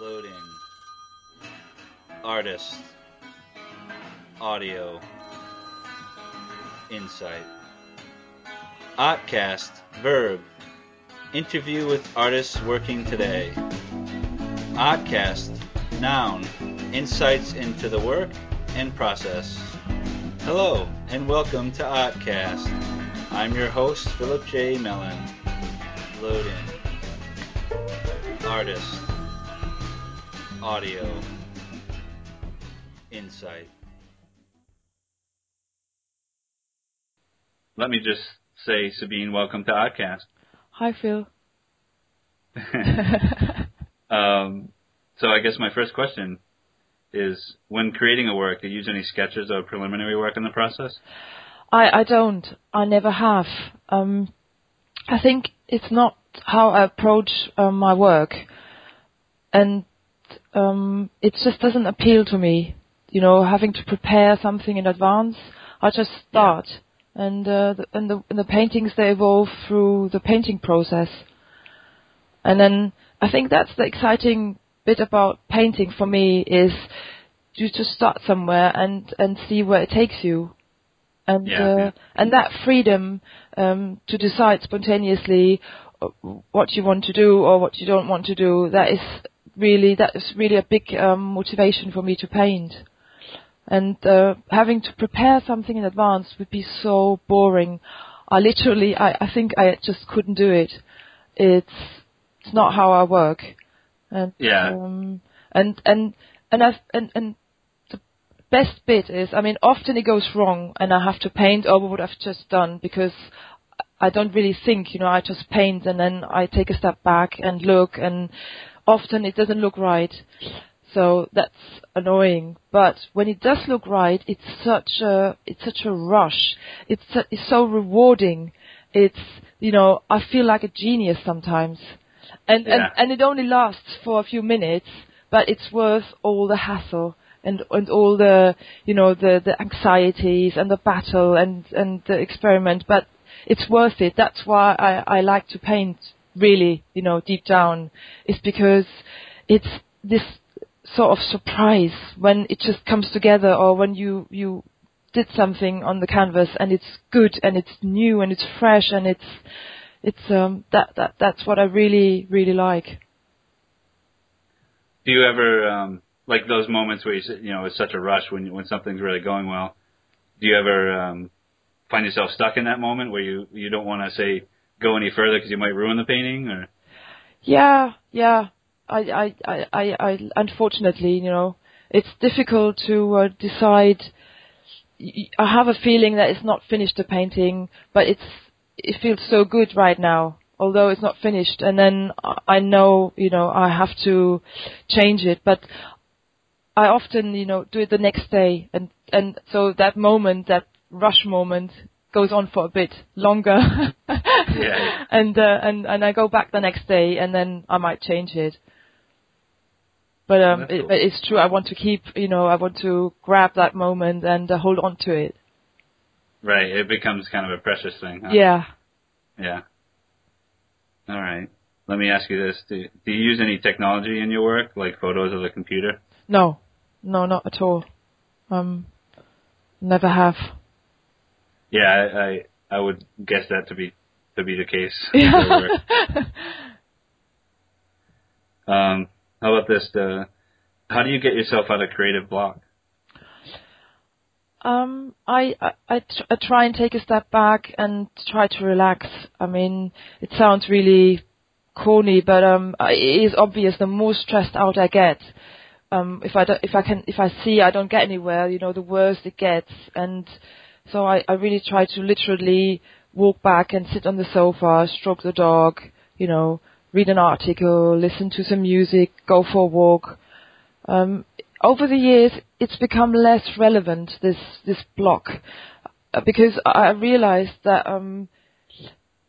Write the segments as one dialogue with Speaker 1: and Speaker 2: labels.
Speaker 1: Loading. Artist. Audio. Insight. Artcast. Verb. Interview with artists working today. Artcast. Noun. Insights into the work and process. Hello, and welcome to Artcast. I'm your host, Philip J. Mellon. Loading. Artist. Audio. Insight. Let me just say, Sabine, welcome to Artcast.
Speaker 2: Hi, Phil.
Speaker 1: um, so I guess my first question is, when creating a work, do you use any sketches or preliminary work in the process?
Speaker 2: I, I don't. I never have. Um, I think it's not how I approach um, my work, and um, it just doesn't appeal to me. You know, having to prepare something in advance. I just start, yeah. and uh, the, and the and the paintings they evolve through the painting process. And then I think that's the exciting bit about painting for me is you just start somewhere and and see where it takes you and
Speaker 1: yeah,
Speaker 2: uh,
Speaker 1: yeah.
Speaker 2: and that freedom um, to decide spontaneously uh, what you want to do or what you don't want to do that is really that is really a big um, motivation for me to paint. And uh, having to prepare something in advance would be so boring. I literally I, I think I just couldn't do it. It's it's not how I work. And
Speaker 1: yeah.
Speaker 2: um, and and and I've and and the best bit is, I mean, often it goes wrong and I have to paint over what I've just done because I don't really think, you know, I just paint and then I take a step back and look and often it doesn't look right. So that's annoying. But when it does look right, it's such a, it's such a rush. It's, it's so rewarding. It's, you know, I feel like a genius sometimes. And,
Speaker 1: yeah.
Speaker 2: and, and it only lasts for a few minutes, but it's worth all the hassle and and all the you know the the anxieties and the battle and and the experiment but it's worth it that's why i i like to paint really you know deep down is because it's this sort of surprise when it just comes together or when you you did something on the canvas and it's good and it's new and it's fresh and it's it's um that that that's what i really really like
Speaker 1: do you ever um like those moments where you you know it's such a rush when when something's really going well. Do you ever um, find yourself stuck in that moment where you you don't want to say go any further because you might ruin the painting or?
Speaker 2: Yeah, yeah. I I I I, unfortunately, you know, it's difficult to uh, decide. I have a feeling that it's not finished the painting, but it's it feels so good right now although it's not finished and then I know you know I have to change it but I often, you know, do it the next day, and and so that moment, that rush moment, goes on for a bit longer.
Speaker 1: yeah.
Speaker 2: And uh, and and I go back the next day, and then I might change it. But um, it, but it's true. I want to keep, you know, I want to grab that moment and uh, hold on to it.
Speaker 1: Right. It becomes kind of a precious thing. Huh?
Speaker 2: Yeah.
Speaker 1: Yeah. All right. Let me ask you this: Do, do you use any technology in your work, like photos of the computer?
Speaker 2: No, no, not at all. Um, never have.
Speaker 1: Yeah, I, I I would guess that to be to be the case. um, how about this? Uh, how do you get yourself out of creative block?
Speaker 2: Um, I, I, I, tr- I try and take a step back and try to relax. I mean, it sounds really corny, but um, it is obvious. The more stressed out I get, um, if I don't, if I can, if I see I don't get anywhere, you know, the worse it gets. And so I, I really try to literally walk back and sit on the sofa, stroke the dog, you know, read an article, listen to some music, go for a walk. Um, over the years, it's become less relevant this this block uh, because I realized that um,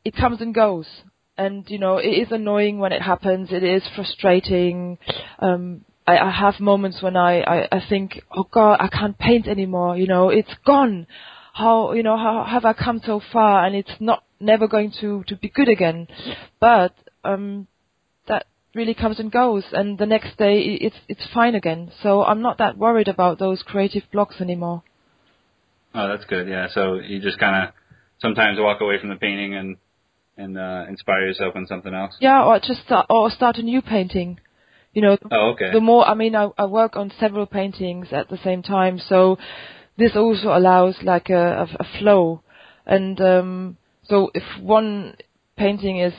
Speaker 2: it comes and goes, and you know it is annoying when it happens. It is frustrating. Um, I, I have moments when I, I, I think, oh God, I can't paint anymore. You know, it's gone. How you know how have I come so far, and it's not never going to to be good again. But um, that really comes and goes, and the next day it's it's fine again. So I'm not that worried about those creative blocks anymore.
Speaker 1: Oh, that's good. Yeah. So you just kind of sometimes walk away from the painting and and uh, inspire yourself on something else.
Speaker 2: Yeah, or just start, or start a new painting. You know,
Speaker 1: Oh, okay.
Speaker 2: the more I mean, I, I work on several paintings at the same time, so this also allows like a, a, a flow. And um, so if one painting is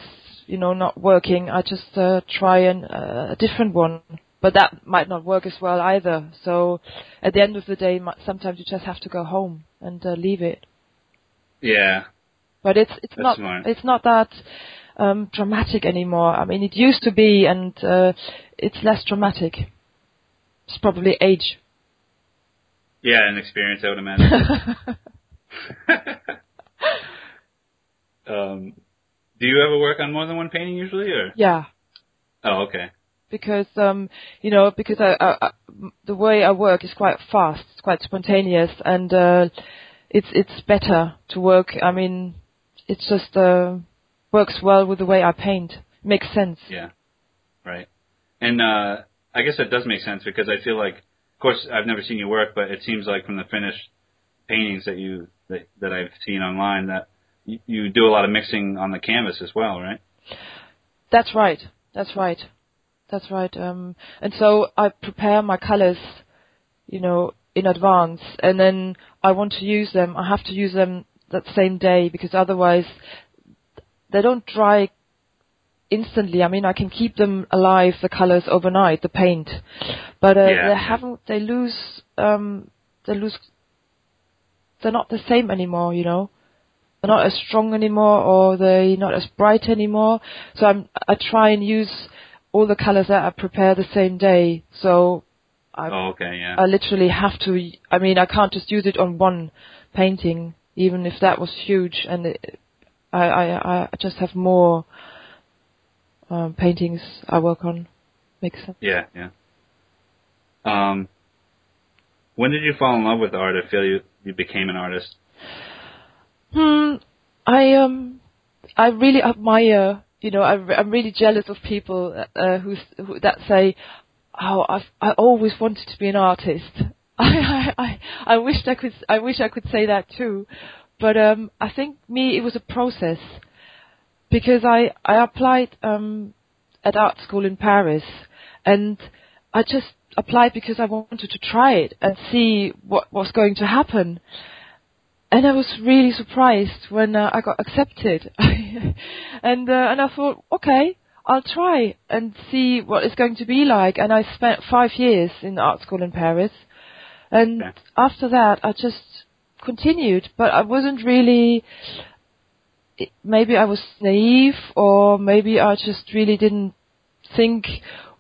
Speaker 2: you know not working, I just uh, try an, uh, a different one. But that might not work as well either. So at the end of the day, sometimes you just have to go home and uh, leave it.
Speaker 1: yeah.
Speaker 2: But it's it's
Speaker 1: That's
Speaker 2: not
Speaker 1: smart.
Speaker 2: it's not that um, dramatic anymore. I mean, it used to be, and uh, it's less dramatic. It's probably age.
Speaker 1: Yeah, an experience I would imagine. um, do you ever work on more than one painting usually, or?
Speaker 2: yeah,
Speaker 1: Oh, okay.
Speaker 2: because um, you know, because I, I, I, the way I work is quite fast, it's quite spontaneous, and uh, it's it's better to work. I mean, it just uh, works well with the way I paint. Makes sense.
Speaker 1: Yeah. Right. And uh, I guess that does make sense because I feel like, course, I've never seen you work, but it seems like from the finished paintings that you that, that I've seen online that you, you do a lot of mixing on the canvas as well, right?
Speaker 2: That's right. That's right. That's right. Um, and so I prepare my colors, you know, in advance, and then I want to use them. I have to use them that same day because otherwise they don't dry instantly. I mean, I can keep them alive, the colors overnight, the paint, but uh,
Speaker 1: Yeah,
Speaker 2: they haven't. They lose. Um, they lose. They're not the same anymore. You know they're not as strong anymore or they're not as bright anymore. So I'm, I try and use all the colors that I prepare the same day. So I,
Speaker 1: Oh, okay, yeah.
Speaker 2: I literally have to, I mean, I can't just use it on one painting, even if that was huge. And it, I, I, I just have more um, paintings I work on. Makes sense.
Speaker 1: Yeah, yeah. Um, when did you fall in love with art I feel you, you became an artist?
Speaker 2: Hmm. I um, I really admire. You know, I, I'm really jealous of people uh, who, who that say, "Oh, I've, I always wanted to be an artist." I, I, I, I wished I could. I wish I could say that too, but um, I think me it was a process because I I applied um, at art school in Paris, and I just applied because I wanted to try it and see what was going to happen and I was really surprised when uh, I got accepted. and uh, and I thought, okay, I'll try and see what it's going to be like. And I spent five years in art school in Paris, and after that, I just continued. But I wasn't really. It- Maybe I was naive, or maybe I just really didn't think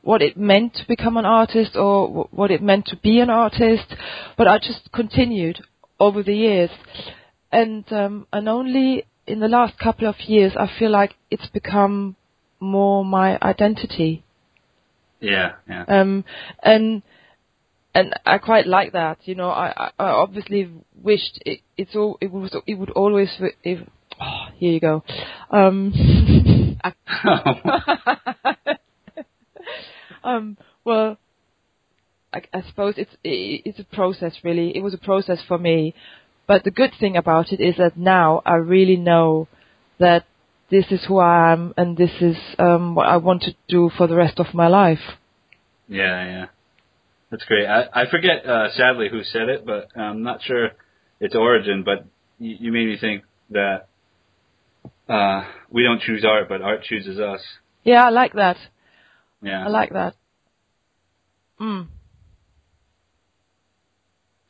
Speaker 2: what it meant to become an artist or wh- what it meant to be an artist, but I just continued over the years. And um, and only in the last couple of years, I feel like it's become more my identity.
Speaker 1: Yeah, yeah.
Speaker 2: Um, and and I quite like that. You know, I, I, obviously wished it, it's all it was it would always if, oh, here you go. Um, um, well, I, I suppose it's it's a process. Really, it was a process for me. But the good thing about it is that now I really know that this is who I am and this is um, what I want to do for the rest of my life.
Speaker 1: Yeah, yeah. That's great. I, I forget, uh, sadly, who said it, but I'm not sure its origin, but you, you made me think that uh, we don't choose art, but art chooses us.
Speaker 2: Yeah, I like that.
Speaker 1: Yeah.
Speaker 2: I like that. Mm.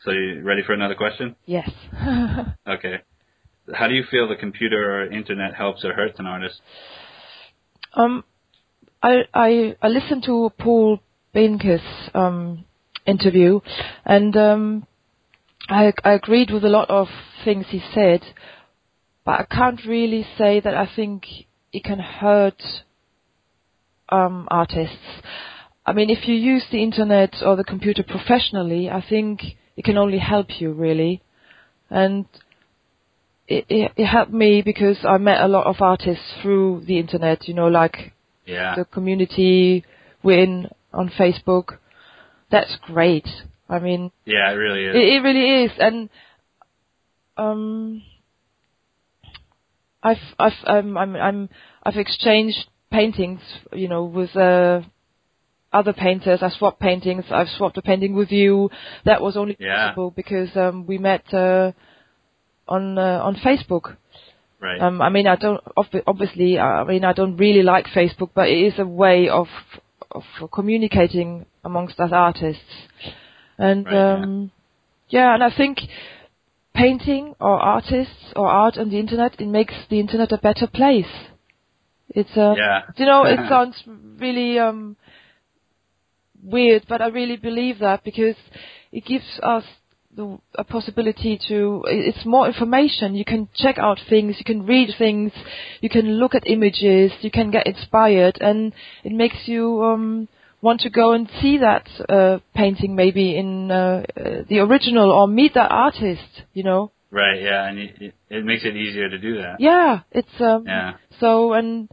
Speaker 1: so you ready for another question?
Speaker 2: Yes.
Speaker 1: Okay. How do you feel the computer or internet helps or hurts an artist?
Speaker 2: um, I I I listened to Paul Benke's um interview, and um, I I agreed with a lot of things he said, but I can't really say that I think it can hurt um artists. I mean, if you use the internet or the computer professionally, I think it can only help you really, and it, it, it helped me because I met a lot of artists through the internet, you know, like
Speaker 1: Yeah.
Speaker 2: the community we're in on Facebook. That's great. I mean,
Speaker 1: Yeah, it really is.
Speaker 2: it, it really is, and um, I've I've um, I'm I'm I've exchanged paintings, you know, with uh, other painters. I swapped paintings. I've swapped a painting with you. That was only
Speaker 1: Yeah.
Speaker 2: possible because um, we met uh, on uh, on Facebook.
Speaker 1: right.
Speaker 2: Um, I mean, I don't obviously. I mean, I don't really like Facebook, but it is a way of of communicating amongst us artists. And
Speaker 1: Right, yeah.
Speaker 2: um, yeah, and I think painting or artists or art on the internet it makes the internet a better place. It's uh,
Speaker 1: yeah.
Speaker 2: you know, it sounds really um weird, but I really believe that because it gives us the, a possibility to. It's more information. You can check out things. You can read things. You can look at images. You can get inspired, and it makes you um want to go and see that uh, painting maybe in uh, uh, the original or meet that artist. You know.
Speaker 1: Right. Yeah, and it, it, makes it easier to do that.
Speaker 2: Yeah, it's um
Speaker 1: Yeah.
Speaker 2: so and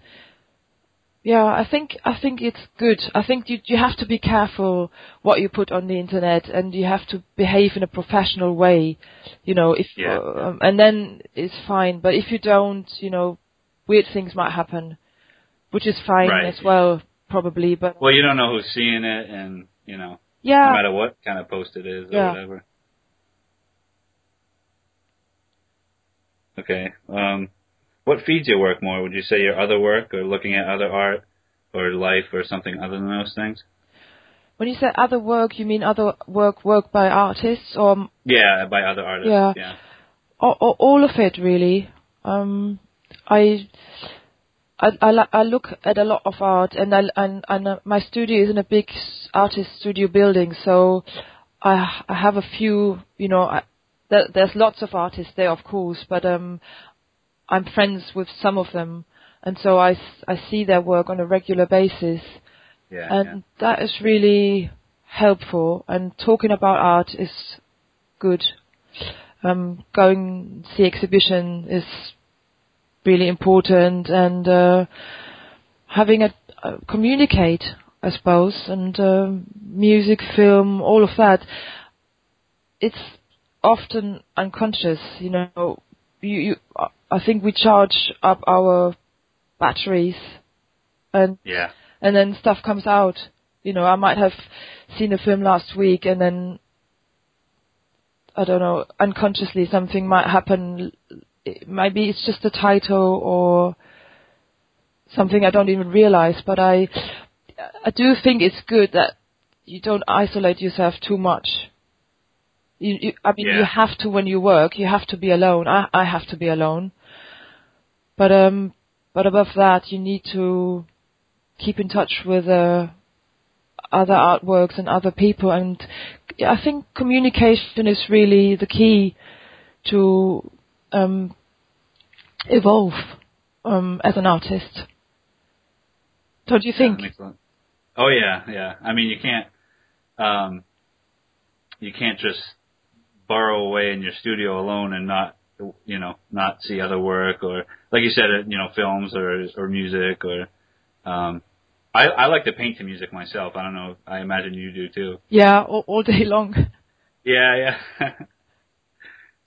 Speaker 2: yeah, I think I think it's good. I think you you have to be careful what you put on the internet, and you have to behave in a professional way. You know, if
Speaker 1: Yeah.
Speaker 2: uh, um, and then it's fine. But if you don't, you know, weird things might happen, which is fine
Speaker 1: Right.
Speaker 2: as well, probably. But
Speaker 1: Well, you don't know who's seeing it, and you know,
Speaker 2: yeah, no
Speaker 1: matter what kind of post it is or
Speaker 2: Yeah.
Speaker 1: whatever. Okay. Um, what feeds your work more? Would you say your other work, or looking at other art, or life, or something other than those things?
Speaker 2: when you say other work, you mean other work work by artists or
Speaker 1: Yeah, by other artists.
Speaker 2: Yeah.
Speaker 1: Yeah.
Speaker 2: all, all- all of it really. Um, I, I, I, I look at a lot of art, and I, and, and uh, my studio is in a big artist studio building, so I, I have a few, you know, I, there, there's lots of artists there, of course, but um, I'm friends with some of them, and so I see their work on a regular basis,
Speaker 1: Yeah.
Speaker 2: and that is really helpful. And talking about art is good. Um, going see exhibition is really important, and uh, having a uh, communicate, I suppose, and um music, film, all of that. It's often unconscious, you know. You, you, I think we charge up our batteries, and
Speaker 1: Yeah.
Speaker 2: and then stuff comes out. You know, I might have seen a film last week and then I don't know, unconsciously something might happen. It- Maybe it's just a title or something I don't even realize, but I I do think it's good that you don't isolate yourself too much. You, you I mean, you have to when you work. You have to be alone. I I have to be alone. But um, but above that, you need to keep in touch with uh, other artworks and other people. And I think communication is really the key to um, evolve um, as an artist. Don't you think?
Speaker 1: that makes a lot- Oh yeah, yeah. I mean, you can't, um, you can't just burrow away in your studio alone and not, you know, not see other work or, like you said, uh, you know, films or or music or. Um, I I like to paint to music myself. I don't know. I imagine you do too.
Speaker 2: yeah, all, all day long.
Speaker 1: Yeah, yeah.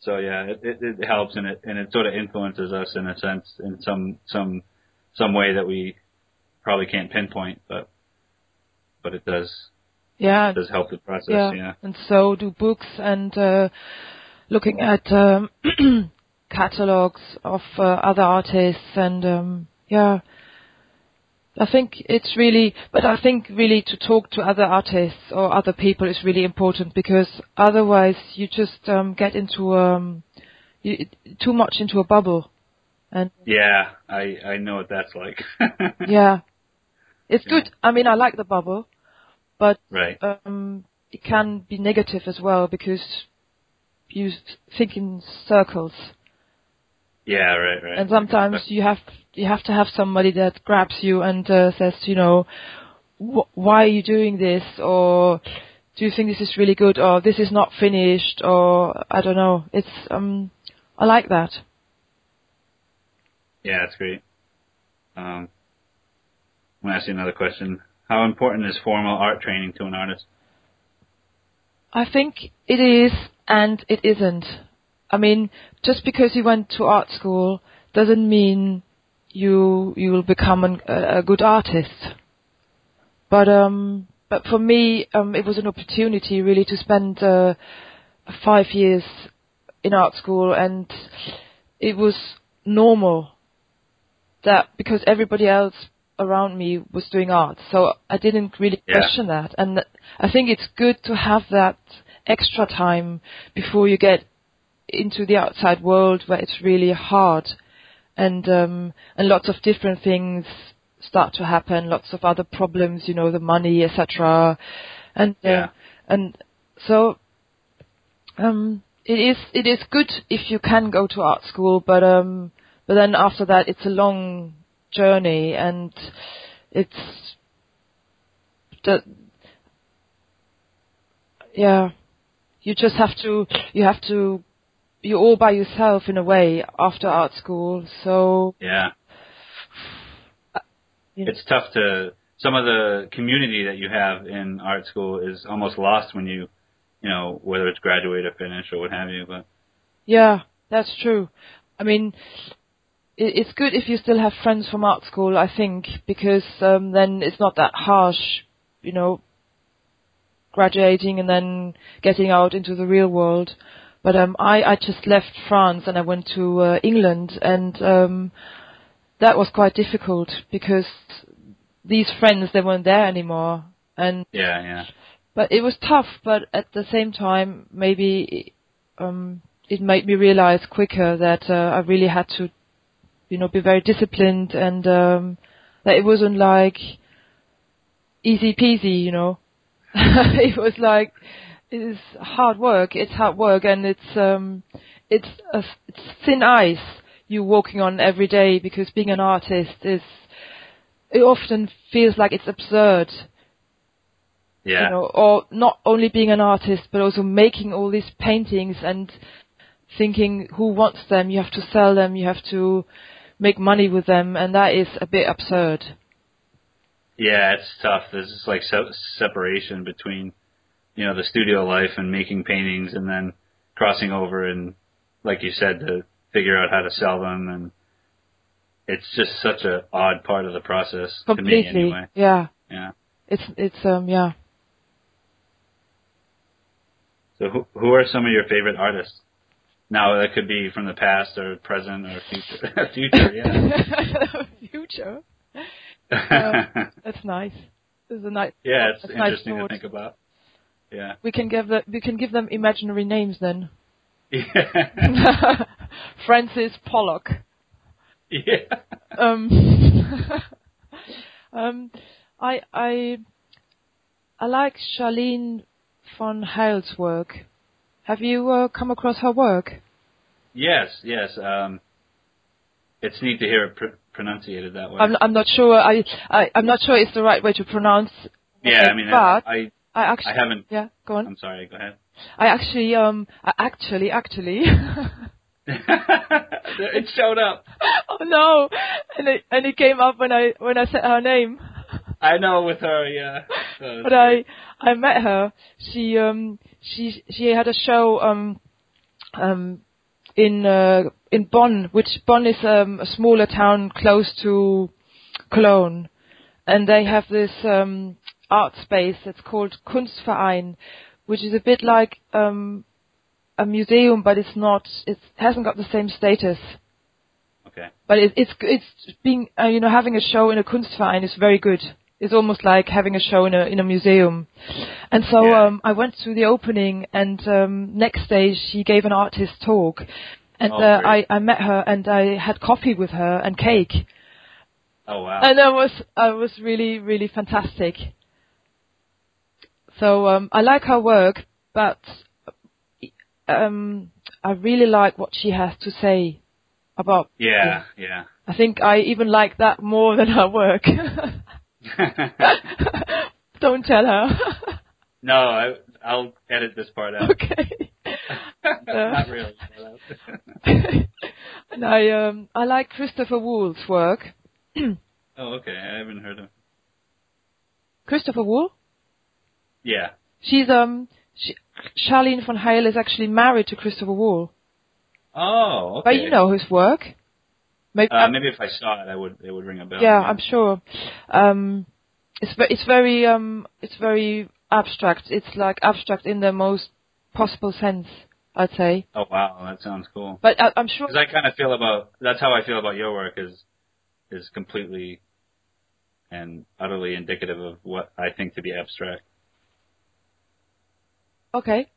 Speaker 1: so yeah, it, it it helps and it and it sort of influences us in a sense in some some some way that we probably can't pinpoint, but but it does
Speaker 2: yeah, it
Speaker 1: does help the process.
Speaker 2: yeah.
Speaker 1: Yeah.
Speaker 2: And so do books and uh, looking at um, catalogs of uh, other artists and um, yeah. I think it's really, but I think really to talk to other artists or other people is really important because otherwise you just um, get into um, you, too much into a bubble, and
Speaker 1: Yeah, I I know what that's like.
Speaker 2: yeah, it's
Speaker 1: Yeah.
Speaker 2: good. I mean, I like the bubble, but
Speaker 1: Right.
Speaker 2: um, it can be negative as well because you think in circles,
Speaker 1: Yeah. Right. Right.
Speaker 2: and sometimes you have you have to have somebody that grabs you and uh, says, you know, wh- why are you doing this, or do you think this is really good, or this is not finished, or I don't know. It's um, I like that.
Speaker 1: Yeah, that's great. Um, I'm gonna ask you another question. How important is formal art training to an artist?
Speaker 2: I think it is and it isn't. I mean, just because you went to art school doesn't mean you you will become an, a, a good artist. But um, but for me, um, it was an opportunity really to spend uh, five years in art school, and it was normal that because everybody else around me was doing art, so I didn't really
Speaker 1: Yeah.
Speaker 2: question that. And I think it's good to have that extra time before you get into the outside world where it's really hard and um and lots of different things start to happen lots of other problems you know the money etc and uh,
Speaker 1: Yeah.
Speaker 2: and so um it is it is good if you can go to art school but um but then after that it's a long journey and it's the yeah you just have to you have to you're all by yourself in a way after art school so
Speaker 1: Yeah.
Speaker 2: Yeah.
Speaker 1: It's tough to some of the community that you have in art school is almost lost when you you know, whether it's graduate or finish or what have you, but
Speaker 2: Yeah, that's true. I mean, it, it's good if you still have friends from art school, I think, because um, then it's not that harsh, you know, graduating and then getting out into the real world. But um, I, I just left France and I went to uh, England, and um, that was quite difficult because these friends they weren't there anymore, and
Speaker 1: yeah, yeah.
Speaker 2: but it was tough. But at the same time, maybe um, it made me realize quicker that uh, I really had to, you know, be very disciplined and um, that it wasn't like easy peasy, you know. it was like is hard work. It's hard work, and it's um, it's a, it's thin ice you're walking on every day because being an artist is it often feels like it's absurd
Speaker 1: Yeah.
Speaker 2: you know, or not only being an artist, but also making all these paintings and thinking who wants them. You have to sell them. You have to make money with them, and that is a bit absurd.
Speaker 1: Yeah, it's tough. There's just like se- separation between, you know, the studio life and making paintings, and then crossing over and, like you said, to figure out how to sell them, and it's just such a odd part of the process to me
Speaker 2: Completely.
Speaker 1: anyway.
Speaker 2: Yeah.
Speaker 1: Yeah.
Speaker 2: It's it's um yeah.
Speaker 1: So who who are some of your favorite artists? Now that could be from the past or present or future. future, yeah.
Speaker 2: Future. Uh, That's nice. It's a nice.
Speaker 1: yeah, it's
Speaker 2: that's nice
Speaker 1: interesting to think about. Yeah.
Speaker 2: We can give the we can give them imaginary names then.
Speaker 1: Yeah.
Speaker 2: Francis Pollock.
Speaker 1: yeah.
Speaker 2: um, um, I I I like Charline von Heyl's work. Have you uh, come across her work?
Speaker 1: Yes, yes. Um, it's neat to hear it pr- pronunciated that way.
Speaker 2: I'm I'm not sure. I, I I'm not sure it's the right way to pronounce.
Speaker 1: yeah,
Speaker 2: it,
Speaker 1: I mean,
Speaker 2: but
Speaker 1: I, I,
Speaker 2: I actually.
Speaker 1: I haven't.
Speaker 2: yeah. Go on.
Speaker 1: I'm sorry. Go ahead.
Speaker 2: I actually um I actually actually.
Speaker 1: it showed up.
Speaker 2: oh no! And it and it came up when I when I said her name.
Speaker 1: I know with her. Yeah. So
Speaker 2: but I I met her. She um she she had a show um um in uh, in Bonn, which Bonn is um, a smaller town close to Cologne, and they have this um art space that's called Kunstverein, which is a bit like um a museum, but it's not. It hasn't got the same status.
Speaker 1: Okay.
Speaker 2: But it, it's it's being uh, you know having a show in a Kunstverein is very good. It's almost like having a show in a in a museum. And so
Speaker 1: Yeah.
Speaker 2: um, I went to the opening, and um, next day she gave an artist talk, and
Speaker 1: Oh,
Speaker 2: uh. I I met her and I had coffee with her and cake,
Speaker 1: Oh wow.
Speaker 2: and that was uh, was really really fantastic. So um, I like her work, but um, I really like what she has to say about.
Speaker 1: yeah. Yeah.
Speaker 2: I think I even like that more than her work. Don't tell her.
Speaker 1: no, I, I'll edit this part out.
Speaker 2: okay.
Speaker 1: Not really.
Speaker 2: and I um I like Christopher Wool's work.
Speaker 1: oh, okay. I haven't heard of.
Speaker 2: Christopher Wool.
Speaker 1: Yeah.
Speaker 2: She's um, she, Charline von Heyl is actually married to Christopher Wool.
Speaker 1: Oh, okay.
Speaker 2: But you know his work. Maybe,
Speaker 1: Uh, maybe if I saw it, I would. It would ring a bell.
Speaker 2: yeah, I'm sure. Um, it's it's very um, it's very abstract. It's like abstract in the most possible sense, I'd say.
Speaker 1: Oh wow, that sounds cool.
Speaker 2: But I, I'm sure.
Speaker 1: Because I kind of feel about that's how I feel about your work is is completely and utterly indicative of what I think to be abstract.
Speaker 2: Okay.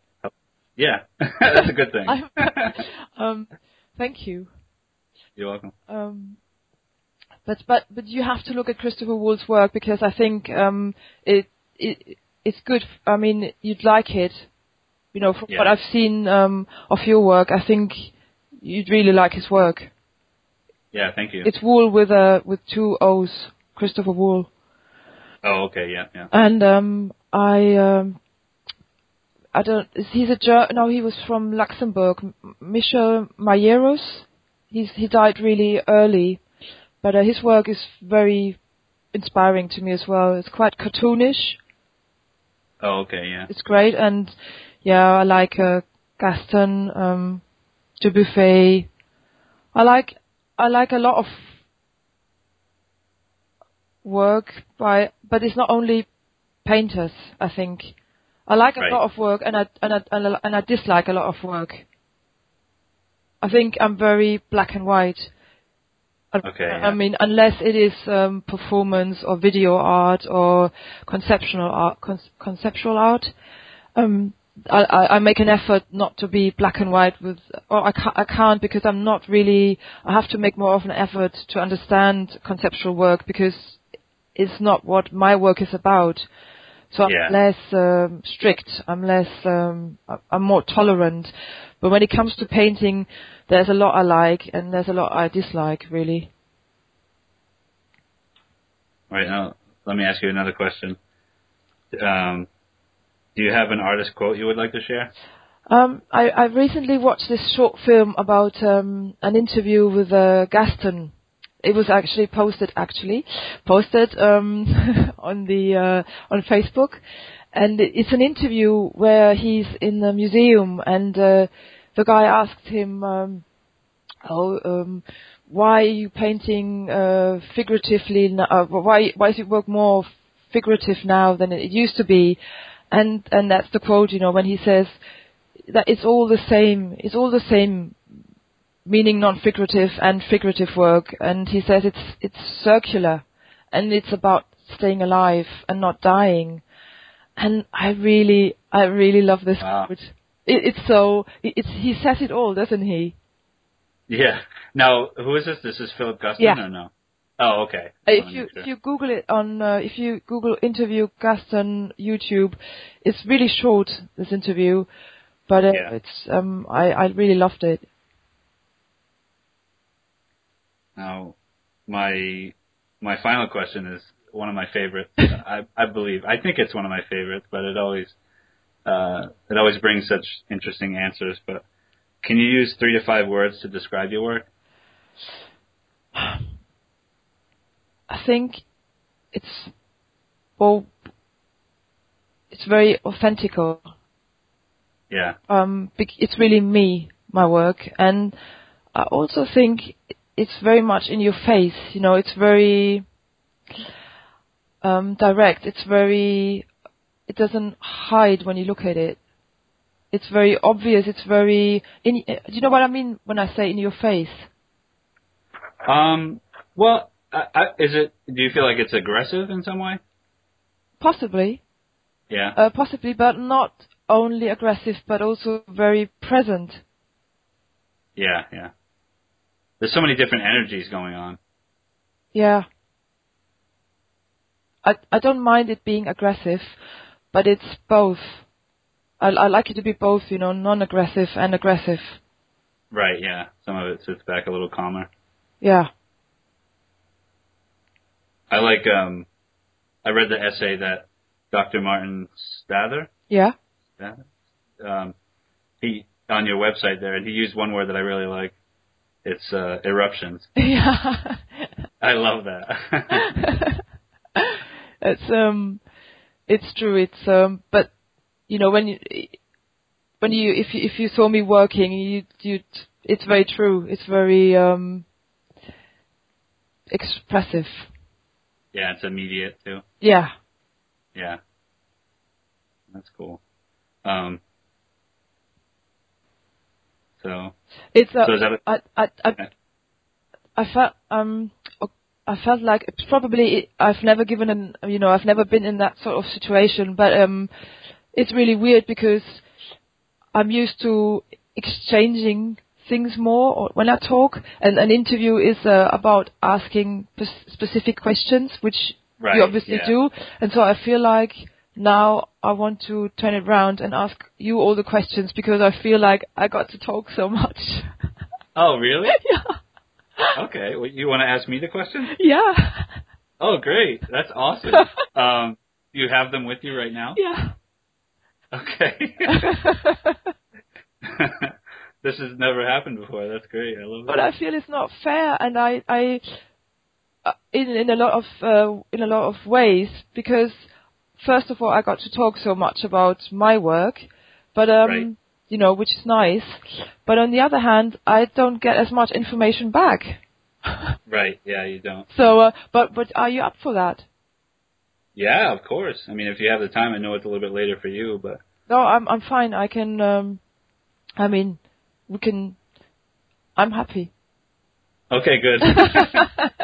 Speaker 1: Yeah, that's a good thing.
Speaker 2: Um, thank you.
Speaker 1: You're welcome.
Speaker 2: Um, but but but you have to look at Christopher Wool's work because I think um, it it it's good. I mean, you'd like it. You know, from
Speaker 1: Yeah.
Speaker 2: what I've seen um, of your work, I think you'd really like his work.
Speaker 1: Yeah, thank you.
Speaker 2: It's Wool with a with two O's, Christopher Wool.
Speaker 1: oh, okay, yeah, yeah.
Speaker 2: And um, I um, I don't. He's a Ger- no. He was from Luxembourg. Michel Majerus. He's he died really early, but uh, his work is very inspiring to me as well. It's quite cartoonish.
Speaker 1: Oh, okay, yeah.
Speaker 2: It's great, and yeah, I like uh, Guston, um, Dubuffet. I like I like a lot of work by, but it's not only painters. I think I like a lot of work, and I and I and I, and I dislike a lot of work. I think I'm very black and white. I-
Speaker 1: Okay,
Speaker 2: I
Speaker 1: yeah.
Speaker 2: mean, unless it is um, performance or video art or conceptual art, con- conceptual art, um, I, I, I make an effort not to be black and white with, or I can't, I can't because I'm not really. I have to make more of an effort to understand conceptual work because it's not what my work is about. So I'm
Speaker 1: Yeah.
Speaker 2: less um, strict. I'm less. Um, I'm more tolerant. But when it comes to painting, there's a lot I like and there's a lot I dislike. Really.
Speaker 1: All right, now let me ask you another question. Um, do you have an artist quote you would like to share?
Speaker 2: Um, I, I recently watched this short film about um, an interview with uh, Guston. It was actually posted, actually posted um, on the uh, on Facebook, and it's an interview where he's in a museum, and uh, the guy asked him, um, "Oh, um, why are you painting uh, figuratively? Now? Uh, why why is your work more figurative now than it used to be?" And and that's the quote, you know, when he says that it's all the same. It's all the same, meaning non-figurative and figurative work. And he says it's it's circular, and it's about staying alive and not dying. And I really, I really love this
Speaker 1: Wow.
Speaker 2: quote. It, it's so. It's he says it all, doesn't he?
Speaker 1: Yeah. Now, who is this? This is Philip Guston
Speaker 2: Yeah.
Speaker 1: or no? Oh, okay.
Speaker 2: Uh, If you
Speaker 1: sure.
Speaker 2: if you Google it on uh, if you Google interview Guston YouTube, it's really short this interview, but uh,
Speaker 1: Yeah.
Speaker 2: it's um I I really loved it.
Speaker 1: Now, my my final question is one of my favorites. I I believe I think it's one of my favorites, but it always uh, it always brings such interesting answers. But can you use three to five words to describe your work?
Speaker 2: I think it's well, it's very authentical.
Speaker 1: Yeah.
Speaker 2: Um, it's really me, my work, and I also think it's very much in your face. You know, it's very um, direct. It's very. It doesn't hide when you look at it. It's very obvious. It's very. In, do you know what I mean when I say in your face?
Speaker 1: Um. Well, I, I, is it? Do you feel like it's aggressive in some way?
Speaker 2: Possibly.
Speaker 1: Yeah.
Speaker 2: Uh, possibly, but not only aggressive, but also very present.
Speaker 1: Yeah. Yeah. There's so many different energies going on.
Speaker 2: Yeah. I I don't mind it being aggressive, but it's both. I I like it to be both, you know, non-aggressive and aggressive.
Speaker 1: Right. Yeah. Some of it sits back a little calmer.
Speaker 2: Yeah.
Speaker 1: I like. Um. I read the essay that Dr. Martin Stather
Speaker 2: Yeah.
Speaker 1: Yeah. Um, he on your website there, and he used one word that I really like. It's uh, eruptions.
Speaker 2: Yeah.
Speaker 1: I love that.
Speaker 2: it's um it's true. It's um, but you know when you when you if you if you saw me working, you you it's very true. It's very um expressive.
Speaker 1: Yeah, it's immediate too.
Speaker 2: Yeah.
Speaker 1: Yeah. That's cool. Um. So.
Speaker 2: It's uh,
Speaker 1: So a-
Speaker 2: I I I
Speaker 1: Okay.
Speaker 2: I felt um I felt like it's probably I've never given an you know I've never been in that sort of situation, but um it's really weird because I'm used to exchanging things more or when I talk, and an interview is uh, about asking pes- specific questions, which
Speaker 1: Right,
Speaker 2: you obviously
Speaker 1: yeah.
Speaker 2: do, and so I feel like now I want to turn it around and ask you all the questions because I feel like I got to talk so much.
Speaker 1: Oh, really?
Speaker 2: yeah.
Speaker 1: Okay. Well, you want to ask me the question?
Speaker 2: Yeah.
Speaker 1: Oh, great. That's awesome. um, you have them with you right now?
Speaker 2: Yeah.
Speaker 1: Okay. this has never happened before. That's great. I love it.
Speaker 2: but I feel it's not fair, and I, I, uh, in in a lot of uh, in a lot of ways, because first of all, I got to talk so much about my work, but um,
Speaker 1: Right.
Speaker 2: you know, which is nice. But on the other hand, I don't get as much information back.
Speaker 1: Right. Yeah, you don't.
Speaker 2: so, uh, but but are you up for that?
Speaker 1: Yeah, of course. I mean, if you have the time, I know it's a little bit later for you, but
Speaker 2: No, I'm I'm fine. I can. Um, I mean, we can. I'm happy.
Speaker 1: okay, good.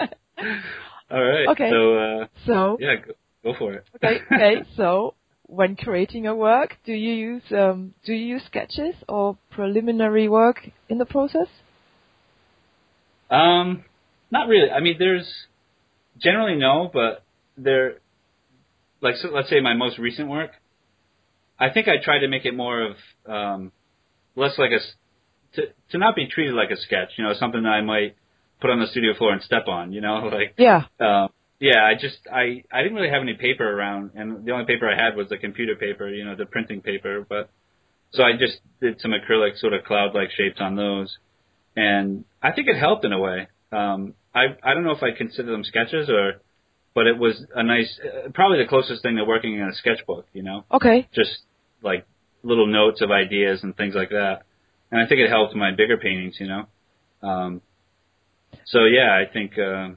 Speaker 1: All right.
Speaker 2: Okay.
Speaker 1: So, uh,
Speaker 2: so
Speaker 1: yeah, go, go for it.
Speaker 2: okay, okay. So when creating a work, do you use um, do you use sketches or preliminary work in the process?
Speaker 1: Um, not really. I mean, there's generally no, but there, like, so let's say my most recent work. I think I tried to make it more of um, less like a to to not be treated like a sketch. You know, something that I might put on the studio floor and step on. You know, like
Speaker 2: Yeah.
Speaker 1: um, yeah. I just I I didn't really have any paper around, and the only paper I had was the computer paper. You know, the printing paper. But so I just did some acrylic sort of cloud-like shapes on those, and I think it helped in a way. Um, I I don't know if I consider them sketches or, but it was a nice, uh, probably the closest thing to working in a sketchbook. You know,
Speaker 2: Okay.
Speaker 1: just like little notes of ideas and things like that. And I think it helped my bigger paintings. You know, um, so yeah, I think, uh,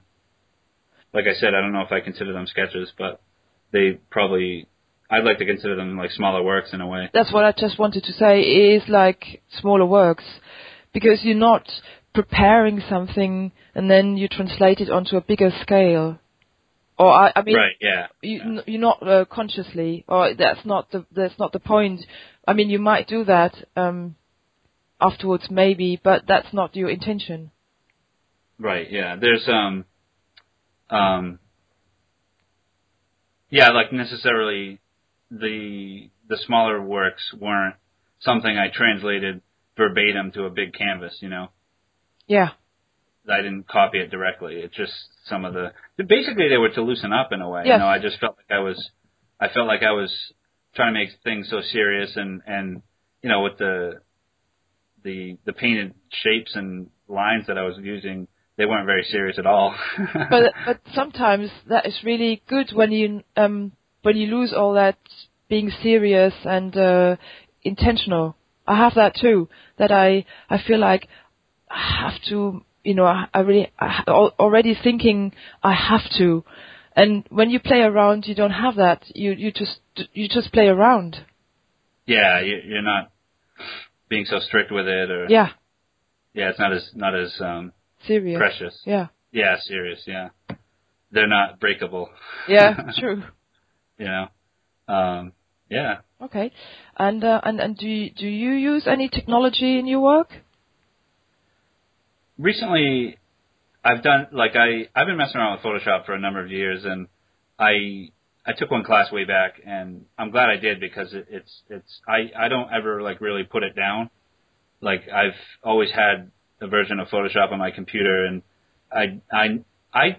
Speaker 1: like I said, I don't know if I consider them sketches, but they probably. I'd like to consider them like smaller works in a way.
Speaker 2: That's what I just wanted to say. Is like smaller works because you're not preparing something and then you translate it onto a bigger scale. Or I, I mean,
Speaker 1: right? Yeah.
Speaker 2: you,
Speaker 1: yeah.
Speaker 2: you're not uh, consciously, or that's not the that's not the point. I mean, you might do that um, afterwards, maybe, but that's not your intention.
Speaker 1: Right. Yeah. There's um um yeah, like necessarily the the smaller works weren't something I translated verbatim to a big canvas, you know.
Speaker 2: Yeah.
Speaker 1: I didn't copy it directly. It's just some of the basically they were to loosen up in a way.
Speaker 2: Yes.
Speaker 1: You know, I just felt like I was I felt like I was trying to make things so serious and and you know with the the the painted shapes and lines that I was using they weren't very serious at all.
Speaker 2: but but sometimes that is really good when you um when you lose all that being serious and uh intentional. I have that too. That I I feel like I have to you know I, I really I, al- already thinking I have to, and when you play around you don't have that. You you just you just play around.
Speaker 1: yeah, you, you're not being so strict with it, or
Speaker 2: Yeah,
Speaker 1: yeah, it's not as not as um,
Speaker 2: serious.
Speaker 1: precious.
Speaker 2: Yeah,
Speaker 1: Yeah, serious. Yeah, they're not breakable.
Speaker 2: yeah, true.
Speaker 1: you know, um, yeah.
Speaker 2: Okay, and uh, and and do you, do you use any technology in your work?
Speaker 1: Recently, I've done like I I've been messing around with Photoshop for a number of years, and I I took one class way back, and I'm glad I did because it, it's it's I I don't ever like really put it down. Like I've always had a version of Photoshop on my computer, and I I I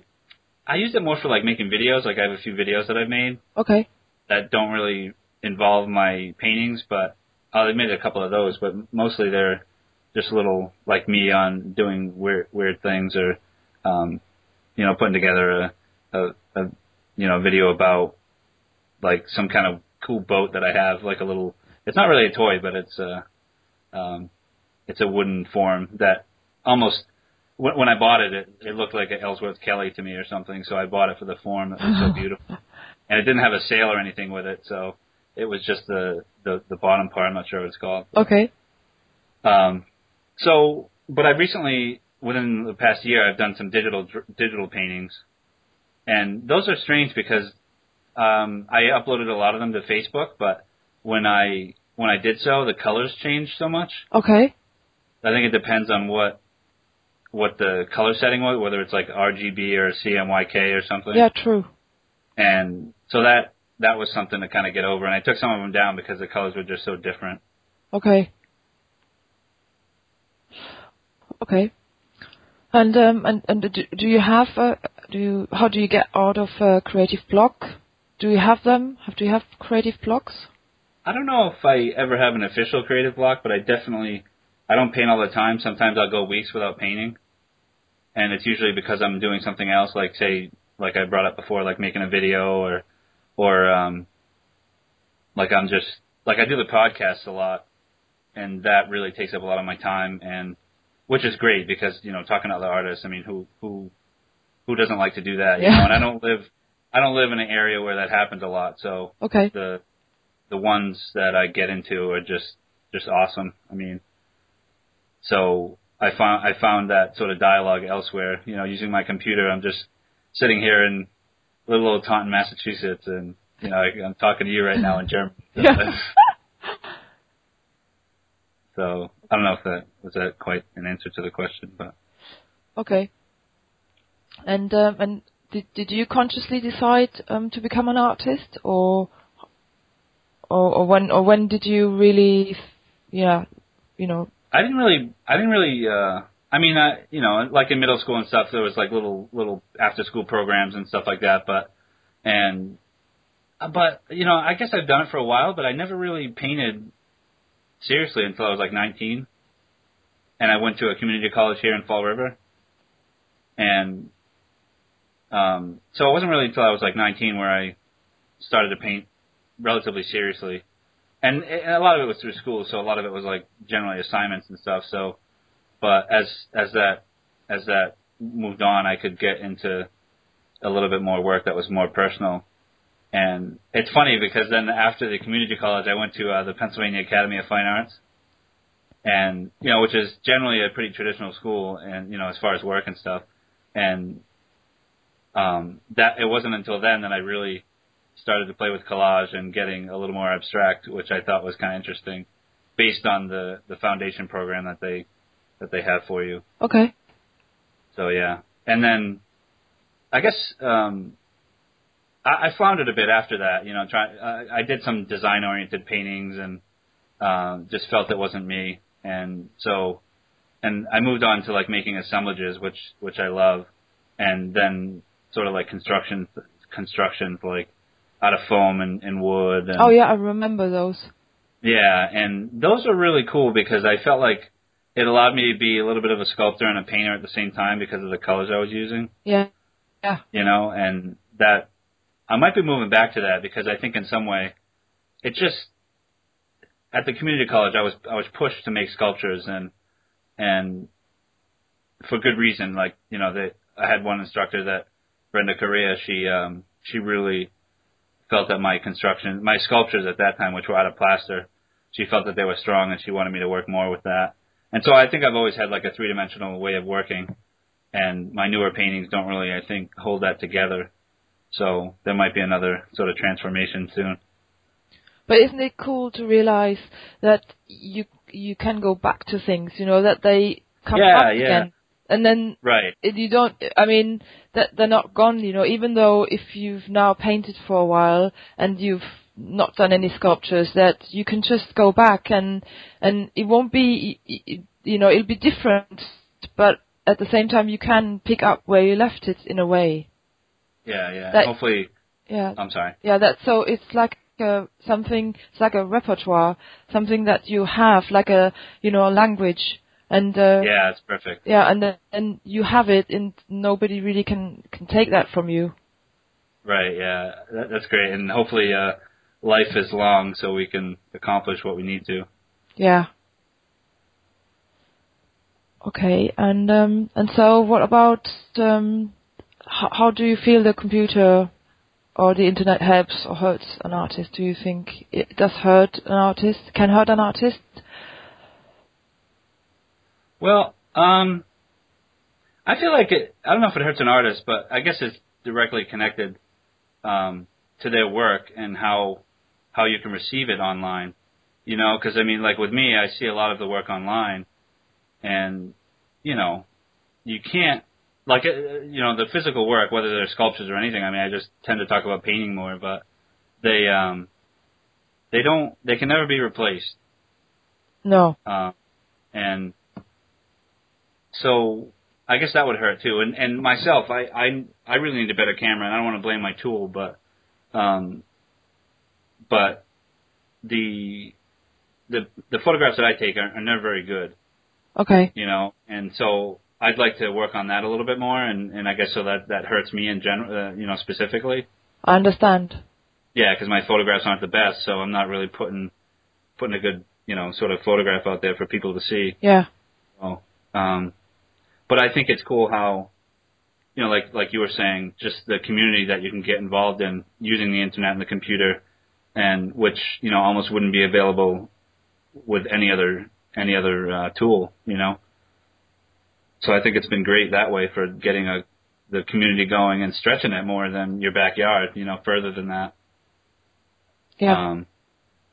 Speaker 1: I use it more for like making videos. Like I have a few videos that I've made
Speaker 2: Okay.
Speaker 1: that don't really involve my paintings, but I've made a couple of those. But mostly they're just little like me on doing weird weird things or um, you know putting together a, a, a you know video about like some kind of cool boat that I have, like a little. It's not really a toy, but it's a um, it's a wooden form that almost when, when I bought it, it, it looked like an Ellsworth Kelly to me or something. So I bought it for the form. It was so beautiful, and it didn't have a sail or anything with it, so it was just the the, the bottom part. I'm not sure what it's called.
Speaker 2: Okay.
Speaker 1: Um, so, but I recently, within the past year, I've done some digital dr- digital paintings, and those are strange because um, I uploaded a lot of them to Facebook, but when I when I did so, the colors changed so much.
Speaker 2: Okay.
Speaker 1: I think it depends on what what the color setting was, whether it's like RGB or CMYK or something.
Speaker 2: Yeah, true.
Speaker 1: And so that that was something to kind of get over. And I took some of them down because the colors were just so different.
Speaker 2: Okay. Okay. And um and and do, do you have uh, do you how do you get out of a creative block? Do you have them? Have do you have creative blocks?
Speaker 1: I don't know if I ever have an official creative block, but I definitely I don't paint all the time. Sometimes I'll go weeks without painting, and it's usually because I'm doing something else, like say like I brought up before, like making a video or or um like I'm just like I do the podcast a lot, and that really takes up a lot of my time and which is great because you know talking to other artists. I mean, who who who doesn't like to do that? You
Speaker 2: Yeah.
Speaker 1: know, and I don't live I don't live in an area where that happens a lot. So
Speaker 2: Okay.
Speaker 1: the the ones that I get into are just just awesome. I mean, so I found I found that sort of dialogue elsewhere. You know, using my computer, I'm just sitting here in little old Taunton, Massachusetts, and you know I, I'm talking to you right now in German. So,
Speaker 2: Yeah.
Speaker 1: so I don't know if that was that quite an answer to the question, but
Speaker 2: Okay. And um, and did did you consciously decide um, to become an artist, or or or when or when did you really, yeah, you know,
Speaker 1: I didn't really, I didn't really, uh, I mean, I, you know, like in middle school and stuff, there was like little, little after school programs and stuff like that, but, and, uh, but, you know, I guess I've done it for a while, but I never really painted seriously until I was like 19. And I went to a community college here in Fall River. And, um, so it wasn't really until I was like 19 where I started to paint relatively seriously and, and a lot of it was through school, so a lot of it was like generally assignments and stuff. So, but as as that as that moved on, I could get into a little bit more work that was more personal. And it's funny because then after the community college, I went to uh, the Pennsylvania Academy of Fine Arts, and you know, which is generally a pretty traditional school, and you know, as far as work and stuff. And um, that it wasn't until then that I really started to play with collage and getting a little more abstract, which I thought was kind of interesting, based on the the foundation program that they that they have for you.
Speaker 2: okay,
Speaker 1: So yeah, and then I guess um, I, I found it a bit after that. You know, try I, I did some design oriented paintings and um, just felt it wasn't me, and so and I moved on to like making assemblages, which which I love, and then sort of like construction constructions like out of foam and, and wood. And,
Speaker 2: oh yeah, I remember those.
Speaker 1: yeah, and those are really cool because I felt like it allowed me to be a little bit of a sculptor and a painter at the same time because of the colors I was using,
Speaker 2: Yeah, Yeah.
Speaker 1: you know, and that I might be moving back to that because I think in some way it just at the community college I was I was pushed to make sculptures and and for good reason like you know that I had one instructor that Brenda Correa she um she really felt that my construction, my sculptures at that time, which were out of plaster, she felt that they were strong and she wanted me to work more with that. And so I think I've always had like a three dimensional way of working and my newer paintings don't really, I think, hold that together. So there might be another sort of transformation soon.
Speaker 2: but isn't it cool to realize that you you can go back to things, you know, that they come
Speaker 1: Yeah,
Speaker 2: back
Speaker 1: yeah.
Speaker 2: again, and then
Speaker 1: Right.
Speaker 2: it- you don't i mean that they're not gone you know even though if you've now painted for a while and you've not done any sculptures that you can just go back and and it won't be you know it'll be different but at the same time you can pick up where you left it in a way
Speaker 1: Yeah, yeah.
Speaker 2: That-
Speaker 1: Hopefully,
Speaker 2: yeah
Speaker 1: I'm sorry.
Speaker 2: yeah that so it's like a, something it's like a repertoire something that you have like a you know a language and uh
Speaker 1: Yeah, it's perfect.
Speaker 2: yeah, and then and you have it, and nobody really can can take that from you.
Speaker 1: Right. Yeah. That, that's great, and hopefully, uh, life is long so we can accomplish what we need to.
Speaker 2: Yeah. Okay, and um, and so what about um, how, how do you feel the computer or the internet helps or hurts an artist? Do you think it does hurt an artist? Can hurt an artist?
Speaker 1: Well, um, I feel like it. I don't know if it hurts an artist, but I guess it's directly connected um, to their work and how how you can receive it online. You know, because I mean, like with me, I see a lot of the work online, and you know, you can't like uh, you know the physical work, whether they're sculptures or anything. I mean, I just tend to talk about painting more, but they um they don't they can never be replaced.
Speaker 2: No.
Speaker 1: Uh, and so I guess that would hurt too. And and myself, I I I really need a better camera, and I don't want to blame my tool, but um, but the the the photographs that I take are, are never very good,
Speaker 2: Okay.
Speaker 1: you know, and so I'd like to work on that a little bit more, and and I guess so that that hurts me in general, uh, you know, specifically.
Speaker 2: I understand.
Speaker 1: Yeah, because my photographs aren't the best, so I'm not really putting putting a good you know sort of photograph out there for people to see.
Speaker 2: Yeah.
Speaker 1: So, um, but I think it's cool how, you know, like like you were saying, just the community that you can get involved in using the internet and the computer, and which you know almost wouldn't be available with any other any other uh, tool, you know. So I think it's been great that way for getting a the community going and stretching it more than your backyard, you know, further than that.
Speaker 2: Yeah.
Speaker 1: Um,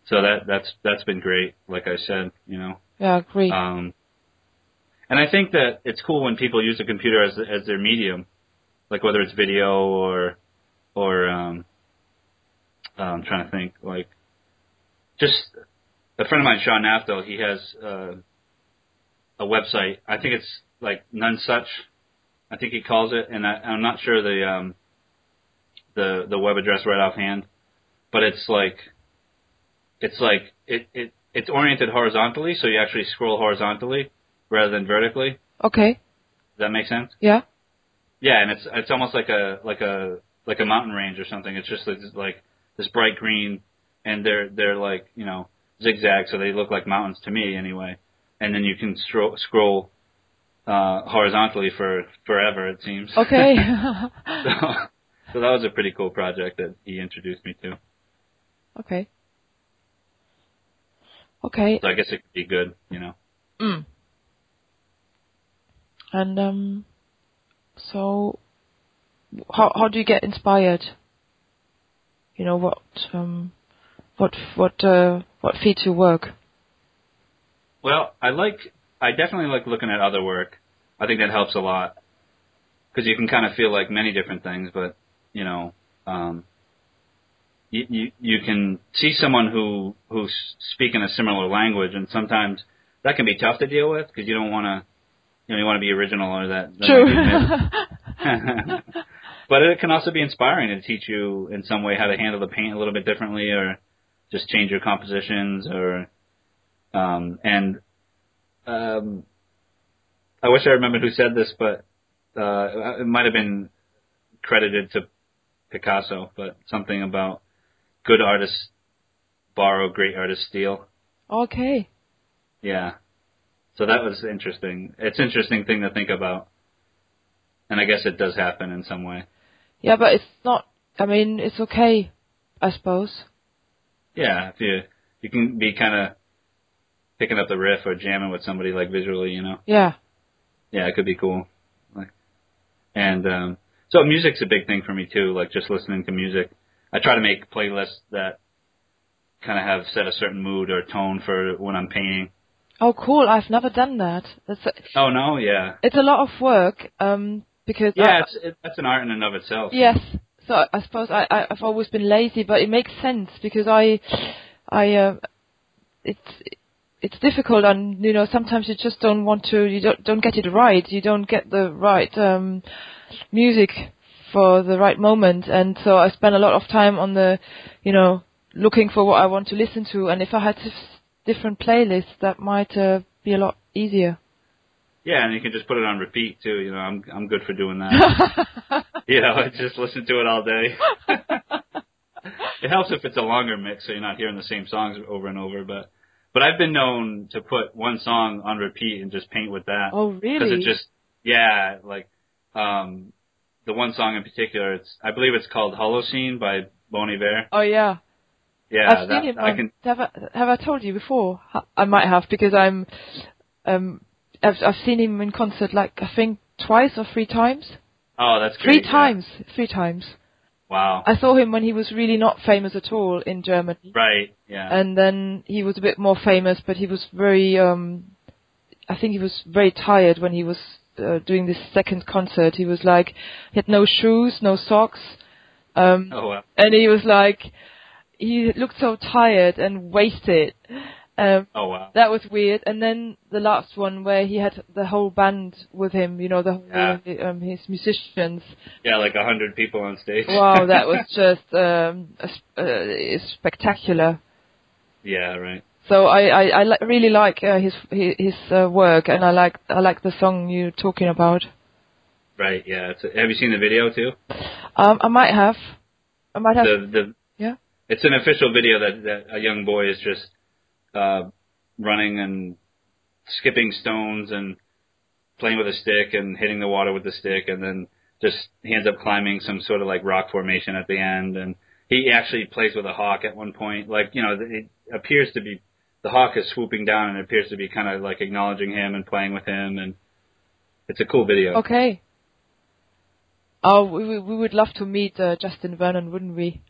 Speaker 1: so that that's that's been great. Like I said, you know.
Speaker 2: yeah. great.
Speaker 1: Um, and I think that it's cool when people use a computer as as their medium, like whether it's video or or um, I'm trying to think like just a friend of mine, Sean Nafto. He has uh, a website. I think it's like none such. I think he calls it, and I, I'm not sure the um, the the web address right offhand, but it's like it's like it it it's oriented horizontally, so you actually scroll horizontally rather than vertically.
Speaker 2: okay.
Speaker 1: Does that make sense?
Speaker 2: Yeah.
Speaker 1: Yeah, and it's it's almost like a like a like a mountain range or something. It's just like, like this bright green, and they're they're like you know zigzag, so they look like mountains to me anyway. And then you can stro- scroll uh, horizontally for forever. It seems.
Speaker 2: Okay.
Speaker 1: so, so that was a pretty cool project that he introduced me to.
Speaker 2: okay. Okay.
Speaker 1: So I guess it could be good, you know.
Speaker 2: Mm. And um, so how how do you get inspired? You know what um, what what uh, what feeds your work?
Speaker 1: Well, I like, I definitely like looking at other work. I think that helps a lot because you can kind of feel like many different things, but you know, um, you, you you can see someone who who's speaking a similar language, and sometimes that can be tough to deal with because you don't want to, you know, you want to be original or that. that
Speaker 2: True.
Speaker 1: might be missed. but it can also be inspiring to teach you in some way how to handle the paint a little bit differently, or just change your compositions, or um, and um, I wish I remembered who said this, but uh, it might have been credited to Picasso, but something about good artists borrow, great artists steal.
Speaker 2: okay.
Speaker 1: Yeah. So that was interesting. It's an interesting thing to think about. And I guess it does happen in some way.
Speaker 2: Yeah, but it's not. I mean, it's okay, I suppose.
Speaker 1: Yeah, if you you can be kind of picking up the riff or jamming with somebody like visually, you know.
Speaker 2: Yeah.
Speaker 1: Yeah, it could be cool. Like, and um, so music's a big thing for me too. Like just listening to music. I try to make playlists that kind of have set a certain mood or tone for when I'm painting.
Speaker 2: Oh, cool. I've never done that. That's a,
Speaker 1: Oh no, yeah,
Speaker 2: it's a lot of work. Um, because
Speaker 1: yeah,
Speaker 2: I,
Speaker 1: it's it, that's an art in and of itself.
Speaker 2: Yes. So I, I suppose I, I, I've always been lazy, but it makes sense because I, I, uh, it's, it's difficult and, you know, sometimes you just don't want to, you don't, don't get it right. You don't get the right, um, music for the right moment. And so I spend a lot of time on the, you know, looking for what I want to listen to. And if I had s- different playlists, that might, uh, be a lot easier.
Speaker 1: Yeah, and you can just put it on repeat too. You know, I'm I'm good for doing that. you know, I just listen to it all day. it helps if it's a longer mix, so you're not hearing the same songs over and over. But but I've been known to put one song on repeat and just paint with that.
Speaker 2: Oh, really?
Speaker 1: Because it just yeah, like um the one song in particular, it's I believe it's called Holocene by Bon Iver.
Speaker 2: oh yeah.
Speaker 1: Yeah,
Speaker 2: I've
Speaker 1: that,
Speaker 2: seen him.
Speaker 1: I
Speaker 2: on-
Speaker 1: can.
Speaker 2: Have I, have I told you before? I might have because I'm. Um, I've I've seen him in concert like I think twice or three times.
Speaker 1: Oh, that's
Speaker 2: Three
Speaker 1: yeah.
Speaker 2: times. Three times.
Speaker 1: Wow.
Speaker 2: I saw him when he was really not famous at all in Germany,
Speaker 1: right. Yeah.
Speaker 2: and then he was a bit more famous, but he was very. um I think he was very tired when he was uh, doing this second concert. He was like he had no shoes, no socks. Um,
Speaker 1: oh wow.
Speaker 2: and he was like he looked so tired and wasted um
Speaker 1: Oh wow.
Speaker 2: that was weird and then the last one where he had the whole band with him you know the whole, yeah. um his musicians
Speaker 1: Yeah, like a hundred people on stage.
Speaker 2: wow that was just um a, uh, spectacular
Speaker 1: yeah. Right.
Speaker 2: so i i, I li- really like uh, his his, his uh, work and i like i like the song you're talking about
Speaker 1: Right. Yeah. A, have you seen the video too?
Speaker 2: um i might have i might have
Speaker 1: The the it's an official video that that a young boy is just uh running and skipping stones and playing with a stick and hitting the water with the stick and then just he ends up climbing some sort of like rock formation at the end. And he actually plays with a hawk at one point. Like you know it appears to be the hawk is swooping down and appears to be kind of like acknowledging him and playing with him. And it's a cool video.
Speaker 2: Okay. Oh we we we would love to meet uh, justin vernon wouldn't we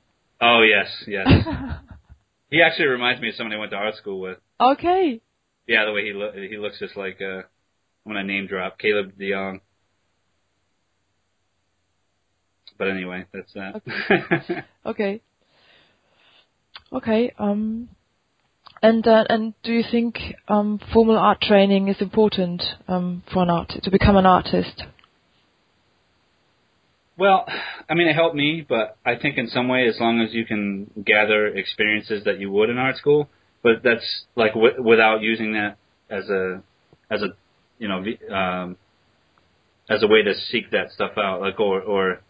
Speaker 1: oh yes yes he actually reminds me of somebody I went to art school with
Speaker 2: okay
Speaker 1: Yeah, the way he lo- he looks just like uh I'm gonna name drop Caleb DeYoung. But anyway, that's that.
Speaker 2: Okay. Okay. Um, and uh, and do you think um, formal art training is important um, for an art to become an artist?
Speaker 1: Well, I mean, it helped me, but I think in some way, as long as you can gather experiences that you would in art school, but that's like w- without using that as a as a you know um, as a way to seek that stuff out, like or or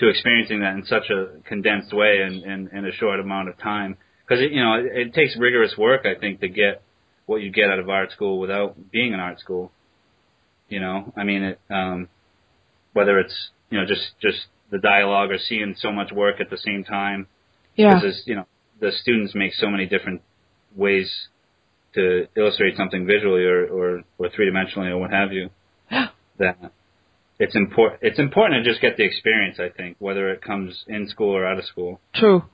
Speaker 1: to experiencing that in such a condensed way and in, in, in a short amount of time. Because you know it, it takes rigorous work, I think, to get what you get out of art school without being in art school. You know, I mean, it, um, whether it's you know just just the dialogue or seeing so much work at the same time,
Speaker 2: Yeah.
Speaker 1: because you know the students make so many different ways to illustrate something visually or or, or three dimensionally or what have you. that it's important. It's important to just get the experience. I think whether it comes in school or out of school.
Speaker 2: True.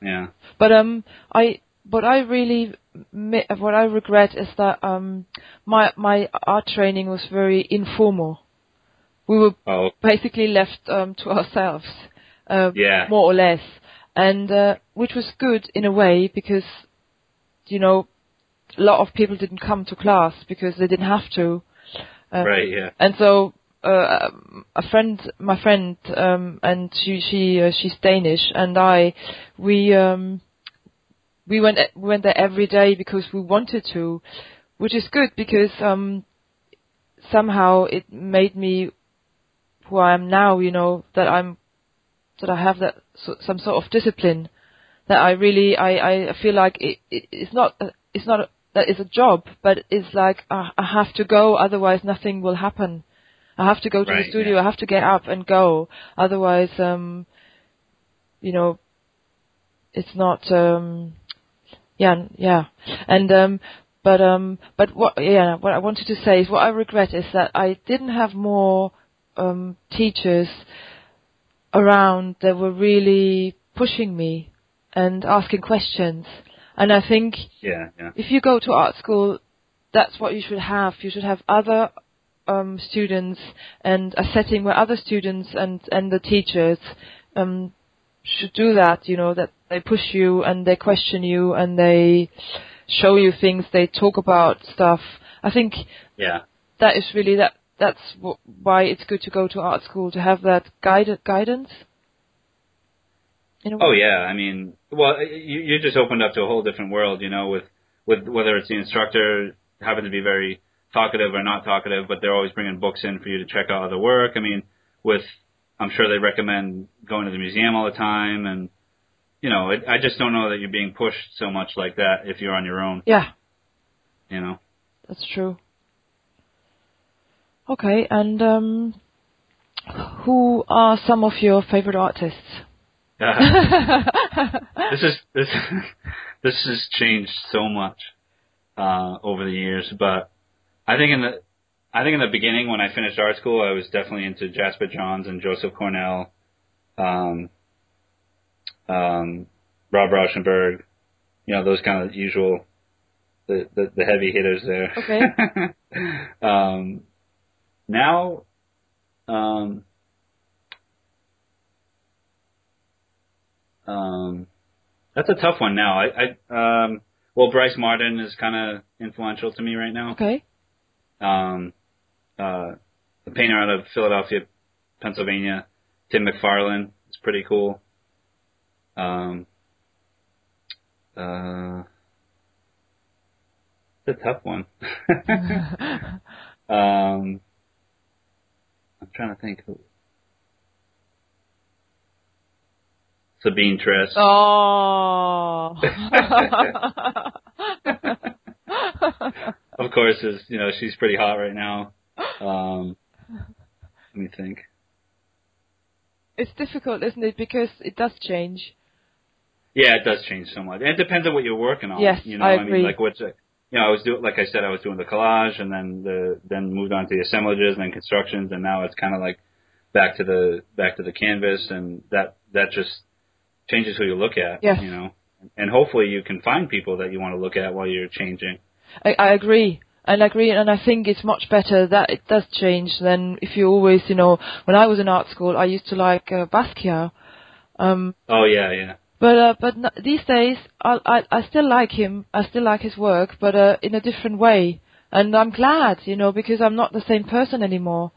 Speaker 1: Yeah.
Speaker 2: But um, I what I really what I regret is that um, my my art training was very informal. We were
Speaker 1: Oh.
Speaker 2: basically left um, to ourselves, uh,
Speaker 1: Yeah.
Speaker 2: more or less, and uh, which was good in a way because, you know, a lot of people didn't come to class because they didn't have to. Uh,
Speaker 1: Right. Yeah.
Speaker 2: And so uh, um, a friend, my friend, um, and she she uh, she's Danish, and I, we um, we went we went there every day because we wanted to, which is good because um, somehow it made me who I am now. You know that I'm that I have that so, some sort of discipline that I really I I feel like it, it it's not a, it's not that it's a job, but it's like uh, I have to go, otherwise nothing will happen. I have to go to
Speaker 1: Right,
Speaker 2: the studio.
Speaker 1: yeah.
Speaker 2: I have to get up and go, otherwise, um, you know, it's not. um Yeah, yeah, and um, but um, but what? Yeah, what I wanted to say is what I regret is that I didn't have more um teachers around that were really pushing me and asking questions. And I think
Speaker 1: Yeah. Yeah.
Speaker 2: if you go to art school, that's what you should have. You should have other um, students and a setting where other students and and the teachers um, should do that. You know that they push you and they question you and they show you things. They talk about stuff. I think
Speaker 1: Yeah.
Speaker 2: that is really that. That's wh- why it's good to go to art school to have that guided guidance. In a oh, way.
Speaker 1: Oh yeah, I mean, well, you you just opened up to a whole different world, you know, with with whether it's the instructor happened to be very talkative or not talkative, but they're always bringing books in for you to check out other work. I mean, with I'm sure they recommend going to the museum all the time, and you know, it, I just don't know that you're being pushed so much like that if you're on your own.
Speaker 2: Yeah,
Speaker 1: You know.
Speaker 2: that's true. Okay, and um, who are some of your favorite artists?
Speaker 1: this is this this has changed so much uh, over the years, but I think in the I think in the beginning when I finished art school, I was definitely into Jasper Johns and Joseph Cornell, um, um, Rob Rauschenberg, you know those kind of usual the the, the heavy hitters there.
Speaker 2: Okay.
Speaker 1: um, now, um, um, that's a tough one. Now, I, I um, well, Brice Marden is kind of influential to me right now.
Speaker 2: Okay.
Speaker 1: Um, uh, the painter out of Philadelphia, Pennsylvania, Tim McFarlane is pretty cool. Um, uh, it's a tough one. um, trying to think. Who. Sabine Tress.
Speaker 2: Oh.
Speaker 1: of course, is you know she's pretty hot right now. Um, let me think.
Speaker 2: it's difficult, isn't it? Because it does change.
Speaker 1: Yeah, it does change so much. And it depends on what you're working on.
Speaker 2: Yes,
Speaker 1: you know,
Speaker 2: I
Speaker 1: mean,
Speaker 2: agree.
Speaker 1: like what's it- you know, I was doing, like I said, I was doing the collage, and then the then moved on to the assemblages, and then constructions, and now it's kind of like back to the back to the canvas, and that that just changes who you look at.
Speaker 2: Yes.
Speaker 1: You know, and hopefully you can find people that you want to look at while you're changing.
Speaker 2: I, I agree. And I agree, and I think it's much better that it does change than if you always, you know, when I was in art school, I used to like uh, Basquiat. Um,
Speaker 1: Oh yeah, yeah.
Speaker 2: But uh, but n- these days, I, I I still like him. I still like his work, but uh, in a different way. And I'm glad, you know, because I'm not the same person anymore.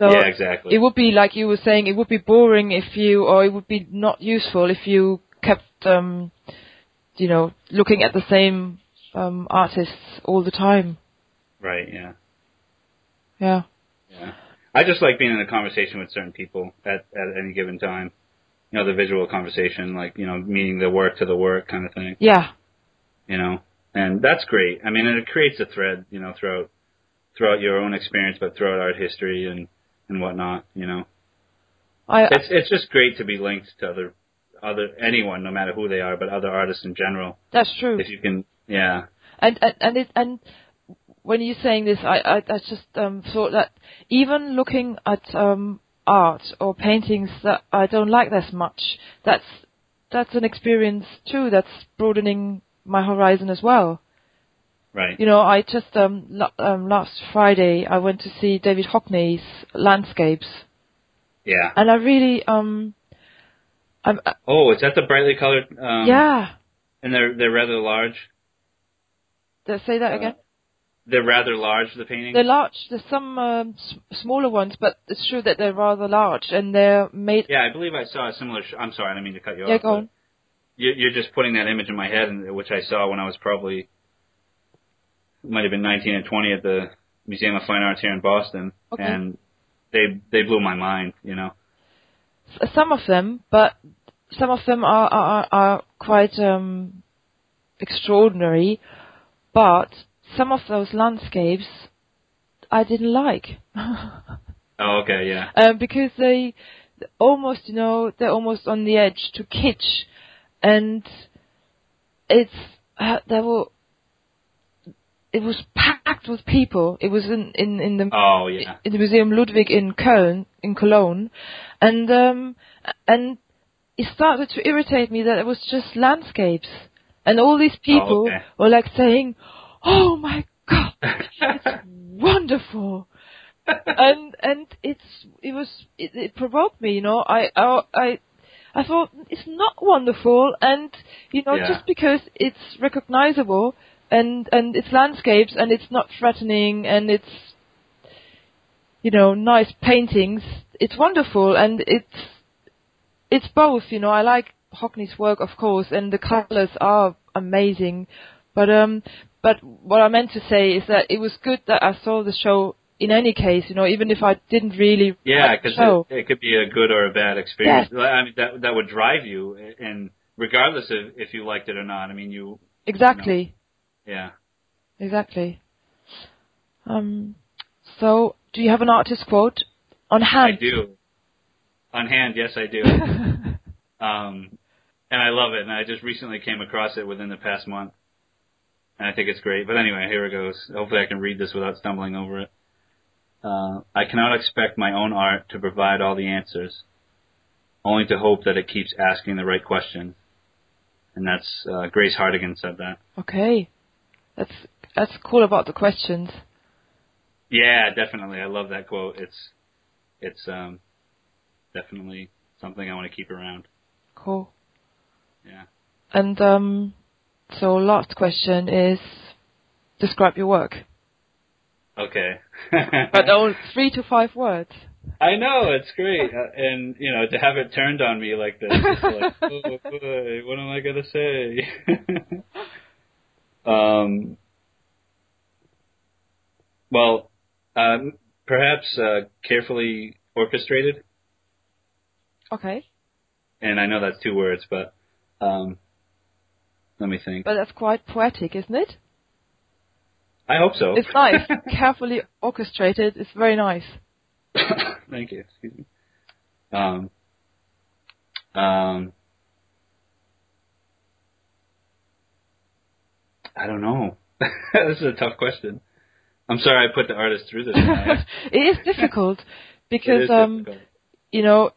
Speaker 2: So
Speaker 1: yeah, exactly.
Speaker 2: it would be like you were saying, it would be boring if you, or it would be not useful if you kept, um, you know, looking at the same um, artists all the time.
Speaker 1: right. Yeah.
Speaker 2: Yeah.
Speaker 1: Yeah. I just like being in a conversation with certain people at at any given time. You know, the visual conversation, like you know, meeting the work to the work kind of thing.
Speaker 2: Yeah.
Speaker 1: You know, and that's great. I mean, and it creates a thread, you know, throughout throughout your own experience, but throughout art history and and whatnot. You know,
Speaker 2: I,
Speaker 1: it's it's just great to be linked to other other anyone, no matter who they are, but other artists in general.
Speaker 2: that's true.
Speaker 1: If you can, yeah,
Speaker 2: And and and, it, and when you're saying this, I I, I just um, thought that even looking at um, art or paintings that I don't like as much, that's that's an experience too. That's broadening my horizon as well.
Speaker 1: right,
Speaker 2: You know, I just um, la- um last Friday I went to see David Hockney's landscapes,
Speaker 1: yeah.
Speaker 2: and I really um, I'm uh,
Speaker 1: Oh, is that the brightly colored? Um,
Speaker 2: yeah.
Speaker 1: and they're they're rather large.
Speaker 2: Did I say that
Speaker 1: Uh,
Speaker 2: again?
Speaker 1: They're rather large. The paintings.
Speaker 2: They're large. There's some um, s- smaller ones, but it's true that they're rather large, and they're made.
Speaker 1: Yeah, I believe I saw a similar. Sh- I'm sorry, I didn't mean to cut you
Speaker 2: Yeah,
Speaker 1: off.
Speaker 2: go on.
Speaker 1: you- You're just putting that image in my head, which I saw when I was probably might have been 19 and 20 at the Museum of Fine Arts here in Boston,
Speaker 2: Okay.
Speaker 1: and they they blew my mind. You know.
Speaker 2: Some of them, but some of them are are, are quite um, extraordinary. But some of those landscapes I didn't like.
Speaker 1: Oh, okay, yeah,
Speaker 2: um, because they almost, you know, they're almost on the edge to kitsch, and it's uh, there were it was packed with people. It was in in in the
Speaker 1: oh yeah,
Speaker 2: in the Museum Ludwig in Köln in Cologne, and um and it started to irritate me that it was just landscapes, and all these people
Speaker 1: okay.
Speaker 2: were like saying, "Oh my God, it's wonderful." and and it's it was it, it provoked me, you know. I I I I thought it's not wonderful, and you know,
Speaker 1: Yeah.
Speaker 2: just because it's recognizable and and it's landscapes and it's not threatening and it's you know nice paintings, it's wonderful and it's it's both. You know, I like Hockney's work, of course, and the colors are amazing, but um, but what I meant to say is that it was good that I saw the show in any case, you know, even if I didn't really
Speaker 1: Yeah, because it, it could be a good or a bad experience. Yes. I mean, that that would drive you, and regardless of if you liked it or not. I mean, you.
Speaker 2: exactly,
Speaker 1: Yeah.
Speaker 2: exactly. Um, so, do you have an artist quote on hand?
Speaker 1: I do. On hand, yes, I do. um, and I love it. And I just recently came across it within the past month, and I think it's great. But anyway, here it goes. Hopefully, I can read this without stumbling over it. Uh, I cannot expect my own art to provide all the answers, only to hope that it keeps asking the right questions. And that's uh, Grace Hartigan said that.
Speaker 2: okay, that's that's cool about the questions.
Speaker 1: Yeah, definitely. I love that quote. It's it's um definitely something I want to keep around.
Speaker 2: Cool.
Speaker 1: Yeah.
Speaker 2: And um, so last question is, describe your work,
Speaker 1: Okay.
Speaker 2: but only three to five words.
Speaker 1: I know it's great, uh, and you know to have it turned on me like this, it's like, oh boy, what am I gonna say? um. Well, um, perhaps uh, carefully orchestrated,
Speaker 2: Okay,
Speaker 1: and I know that's two words, but um, let me think.
Speaker 2: but that's quite poetic, isn't it?
Speaker 1: I hope so.
Speaker 2: It's nice, carefully orchestrated. It's very nice.
Speaker 1: Thank you. Excuse me. Um, um, I don't know. this is a tough question. I'm sorry I put the artist through this.
Speaker 2: it is difficult because
Speaker 1: is
Speaker 2: um,
Speaker 1: difficult.
Speaker 2: you know,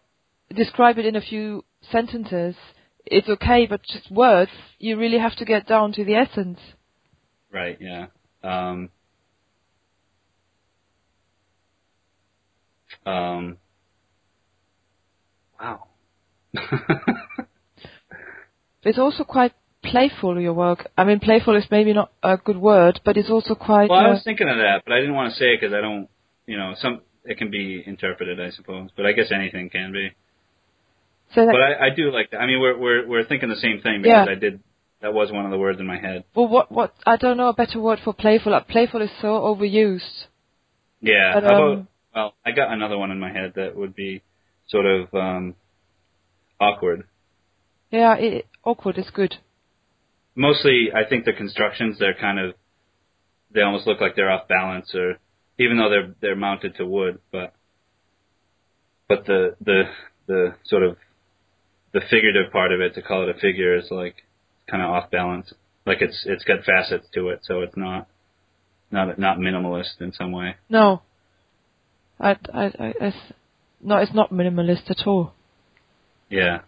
Speaker 2: describe it in a few sentences. It's okay, but just words, you really have to get down to the essence.
Speaker 1: Right. Yeah. Um, um, wow.
Speaker 2: It's also quite playful, your work. I mean, playful is maybe not a good word, but it's also quite.
Speaker 1: well, I
Speaker 2: uh,
Speaker 1: was thinking of that, but I didn't want to say it because I don't. You know, some it can be interpreted, I suppose, but I guess anything can be.
Speaker 2: So that,
Speaker 1: But I, I do like that. I mean, we're we're we're thinking the same thing because
Speaker 2: Yeah.
Speaker 1: I did. That was one of the words in my head.
Speaker 2: well, what, what, I don't know a better word for playful. Like, playful is so overused.
Speaker 1: Yeah.
Speaker 2: But,
Speaker 1: how
Speaker 2: um,
Speaker 1: about? Well, I got another one in my head that would be sort of um, awkward.
Speaker 2: Yeah, it, awkward is good.
Speaker 1: Mostly, I think the constructions they're kind of they almost look like they're off balance, or even though they're they're mounted to wood, but but the the the sort of the figurative part of it to call it a figure is like kind of off balance. Like it's it's got facets to it, so it's not not not minimalist in some way.
Speaker 2: No. I, I, I, it's, no, it's not minimalist at all.
Speaker 1: Yeah,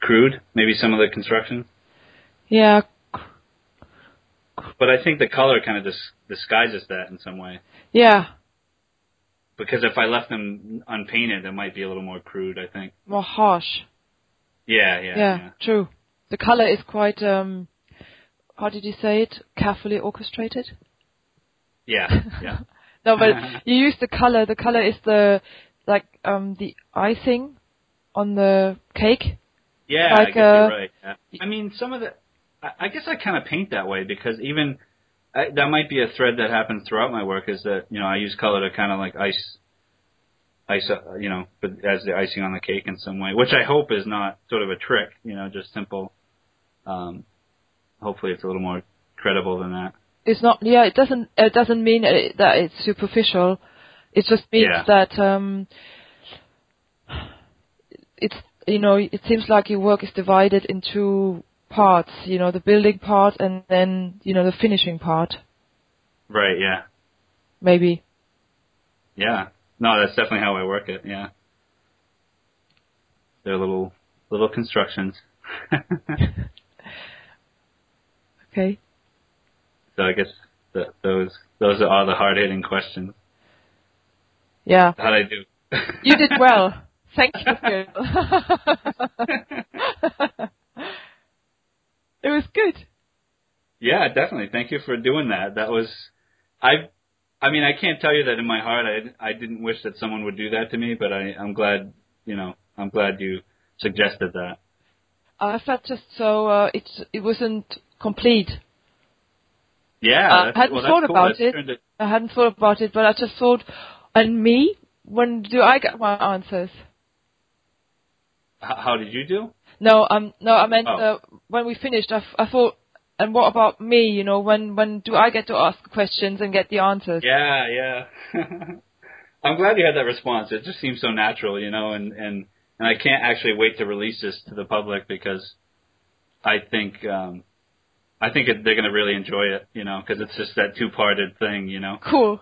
Speaker 1: crude, maybe some of the construction,
Speaker 2: Yeah,
Speaker 1: but I think the color kind of dis- disguises that in some way.
Speaker 2: yeah,
Speaker 1: Because if I left them unpainted, it might be a little more crude. I think.
Speaker 2: more harsh.
Speaker 1: Yeah, yeah,
Speaker 2: Yeah,
Speaker 1: yeah.
Speaker 2: true. The color is quite, um, how did you say it? Carefully orchestrated?
Speaker 1: Yeah, yeah.
Speaker 2: no, but you use the color. The color is the, like, um, the icing on the cake.
Speaker 1: Yeah,
Speaker 2: Like,
Speaker 1: I guess you're
Speaker 2: uh,
Speaker 1: right. Yeah. I mean, some of the, I, I guess I kind of paint that way because even I, that might be a thread that happens throughout my work is that you know I use color to kind of like ice, ice, uh, you know, but as the icing on the cake in some way, which I hope is not sort of a trick, you know, just simple. Um, hopefully, it's a little more credible than that.
Speaker 2: It's not, yeah, it doesn't, it doesn't mean it, that it's superficial. It just means
Speaker 1: Yeah.
Speaker 2: that, um, it's, you know, it seems like your work is divided in two parts, you know, the building part and then, you know, the finishing part,
Speaker 1: Right. Yeah.
Speaker 2: maybe.
Speaker 1: Yeah. No, that's definitely how I work it. Yeah. They're little little constructions.
Speaker 2: Okay.
Speaker 1: so I guess that those those are all the hard hitting questions.
Speaker 2: Yeah.
Speaker 1: How'd I do?
Speaker 2: You did well. Thank you, it was good.
Speaker 1: yeah, definitely. Thank you for doing that. That was I. I mean, I can't tell you that in my heart I I didn't wish that someone would do that to me, but I I'm glad you know I'm glad you suggested that.
Speaker 2: I felt just so uh, it it wasn't complete.
Speaker 1: Yeah,
Speaker 2: I hadn't
Speaker 1: well,
Speaker 2: thought
Speaker 1: cool.
Speaker 2: about
Speaker 1: That's
Speaker 2: it.
Speaker 1: it-
Speaker 2: I hadn't thought about it, but I just thought, and me, when do I get my answers?
Speaker 1: H- how did you do?
Speaker 2: No, um, no, I meant
Speaker 1: Oh.
Speaker 2: uh, when we finished. I, f- I thought, and what about me? You know, when when do I get to ask questions and get the answers?
Speaker 1: Yeah, yeah. I'm glad you had that response. It just seems so natural, you know, and and and I can't actually wait to release this to the public because I think um I think it, they're going to really enjoy it, you know, because it's just that two-parted thing, you know.
Speaker 2: Cool.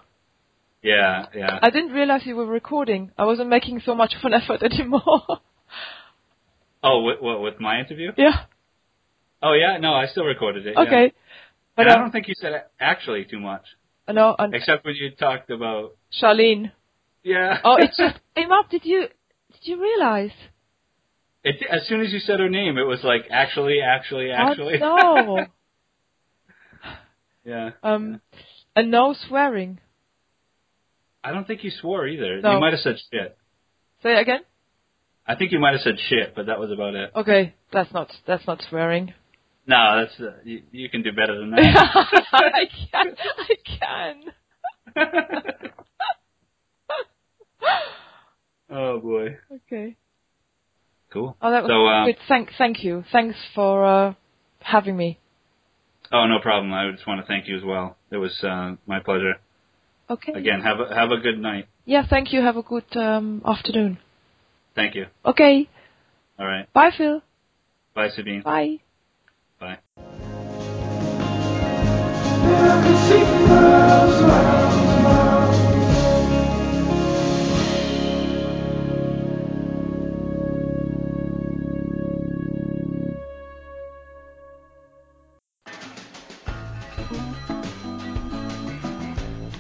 Speaker 1: Yeah, yeah.
Speaker 2: I didn't realize you were recording. I wasn't making so much of an effort anymore.
Speaker 1: Oh, with, what with my interview?
Speaker 2: yeah.
Speaker 1: Oh, yeah. No, I still recorded it. yeah.
Speaker 2: Okay. But
Speaker 1: And I
Speaker 2: uh,
Speaker 1: don't think you said actually too much,
Speaker 2: no, and
Speaker 1: except when you talked about
Speaker 2: Charline.
Speaker 1: yeah.
Speaker 2: Oh, it just came up. Did you did you realize?
Speaker 1: It, as soon as you said her name, it was like actually, actually, actually.
Speaker 2: Oh,
Speaker 1: yeah.
Speaker 2: no. um, and no swearing.
Speaker 1: I don't think you swore either.
Speaker 2: No.
Speaker 1: You might have said shit.
Speaker 2: Say it again.
Speaker 1: I think you might have said shit, but that was about it.
Speaker 2: Okay, that's not that's not swearing.
Speaker 1: No, that's uh, you, you can do better than that.
Speaker 2: I can. I can.
Speaker 1: oh boy.
Speaker 2: okay.
Speaker 1: Cool.
Speaker 2: Oh, that was
Speaker 1: so, um,
Speaker 2: good. Thank thank you. Thanks for uh, having me.
Speaker 1: oh, no problem. I just want to thank you as well. It was uh, my pleasure.
Speaker 2: Okay.
Speaker 1: Again, have a have a good night.
Speaker 2: Yeah. Thank you. Have a good um, afternoon.
Speaker 1: Thank you.
Speaker 2: Okay.
Speaker 1: All right.
Speaker 2: Bye, Phil.
Speaker 1: Bye, Sabine.
Speaker 2: Bye.
Speaker 1: Bye.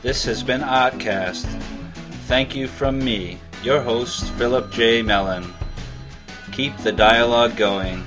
Speaker 1: This has been Artcast. Thank you from me, your host, Philip J. Mellon. Keep the dialogue going.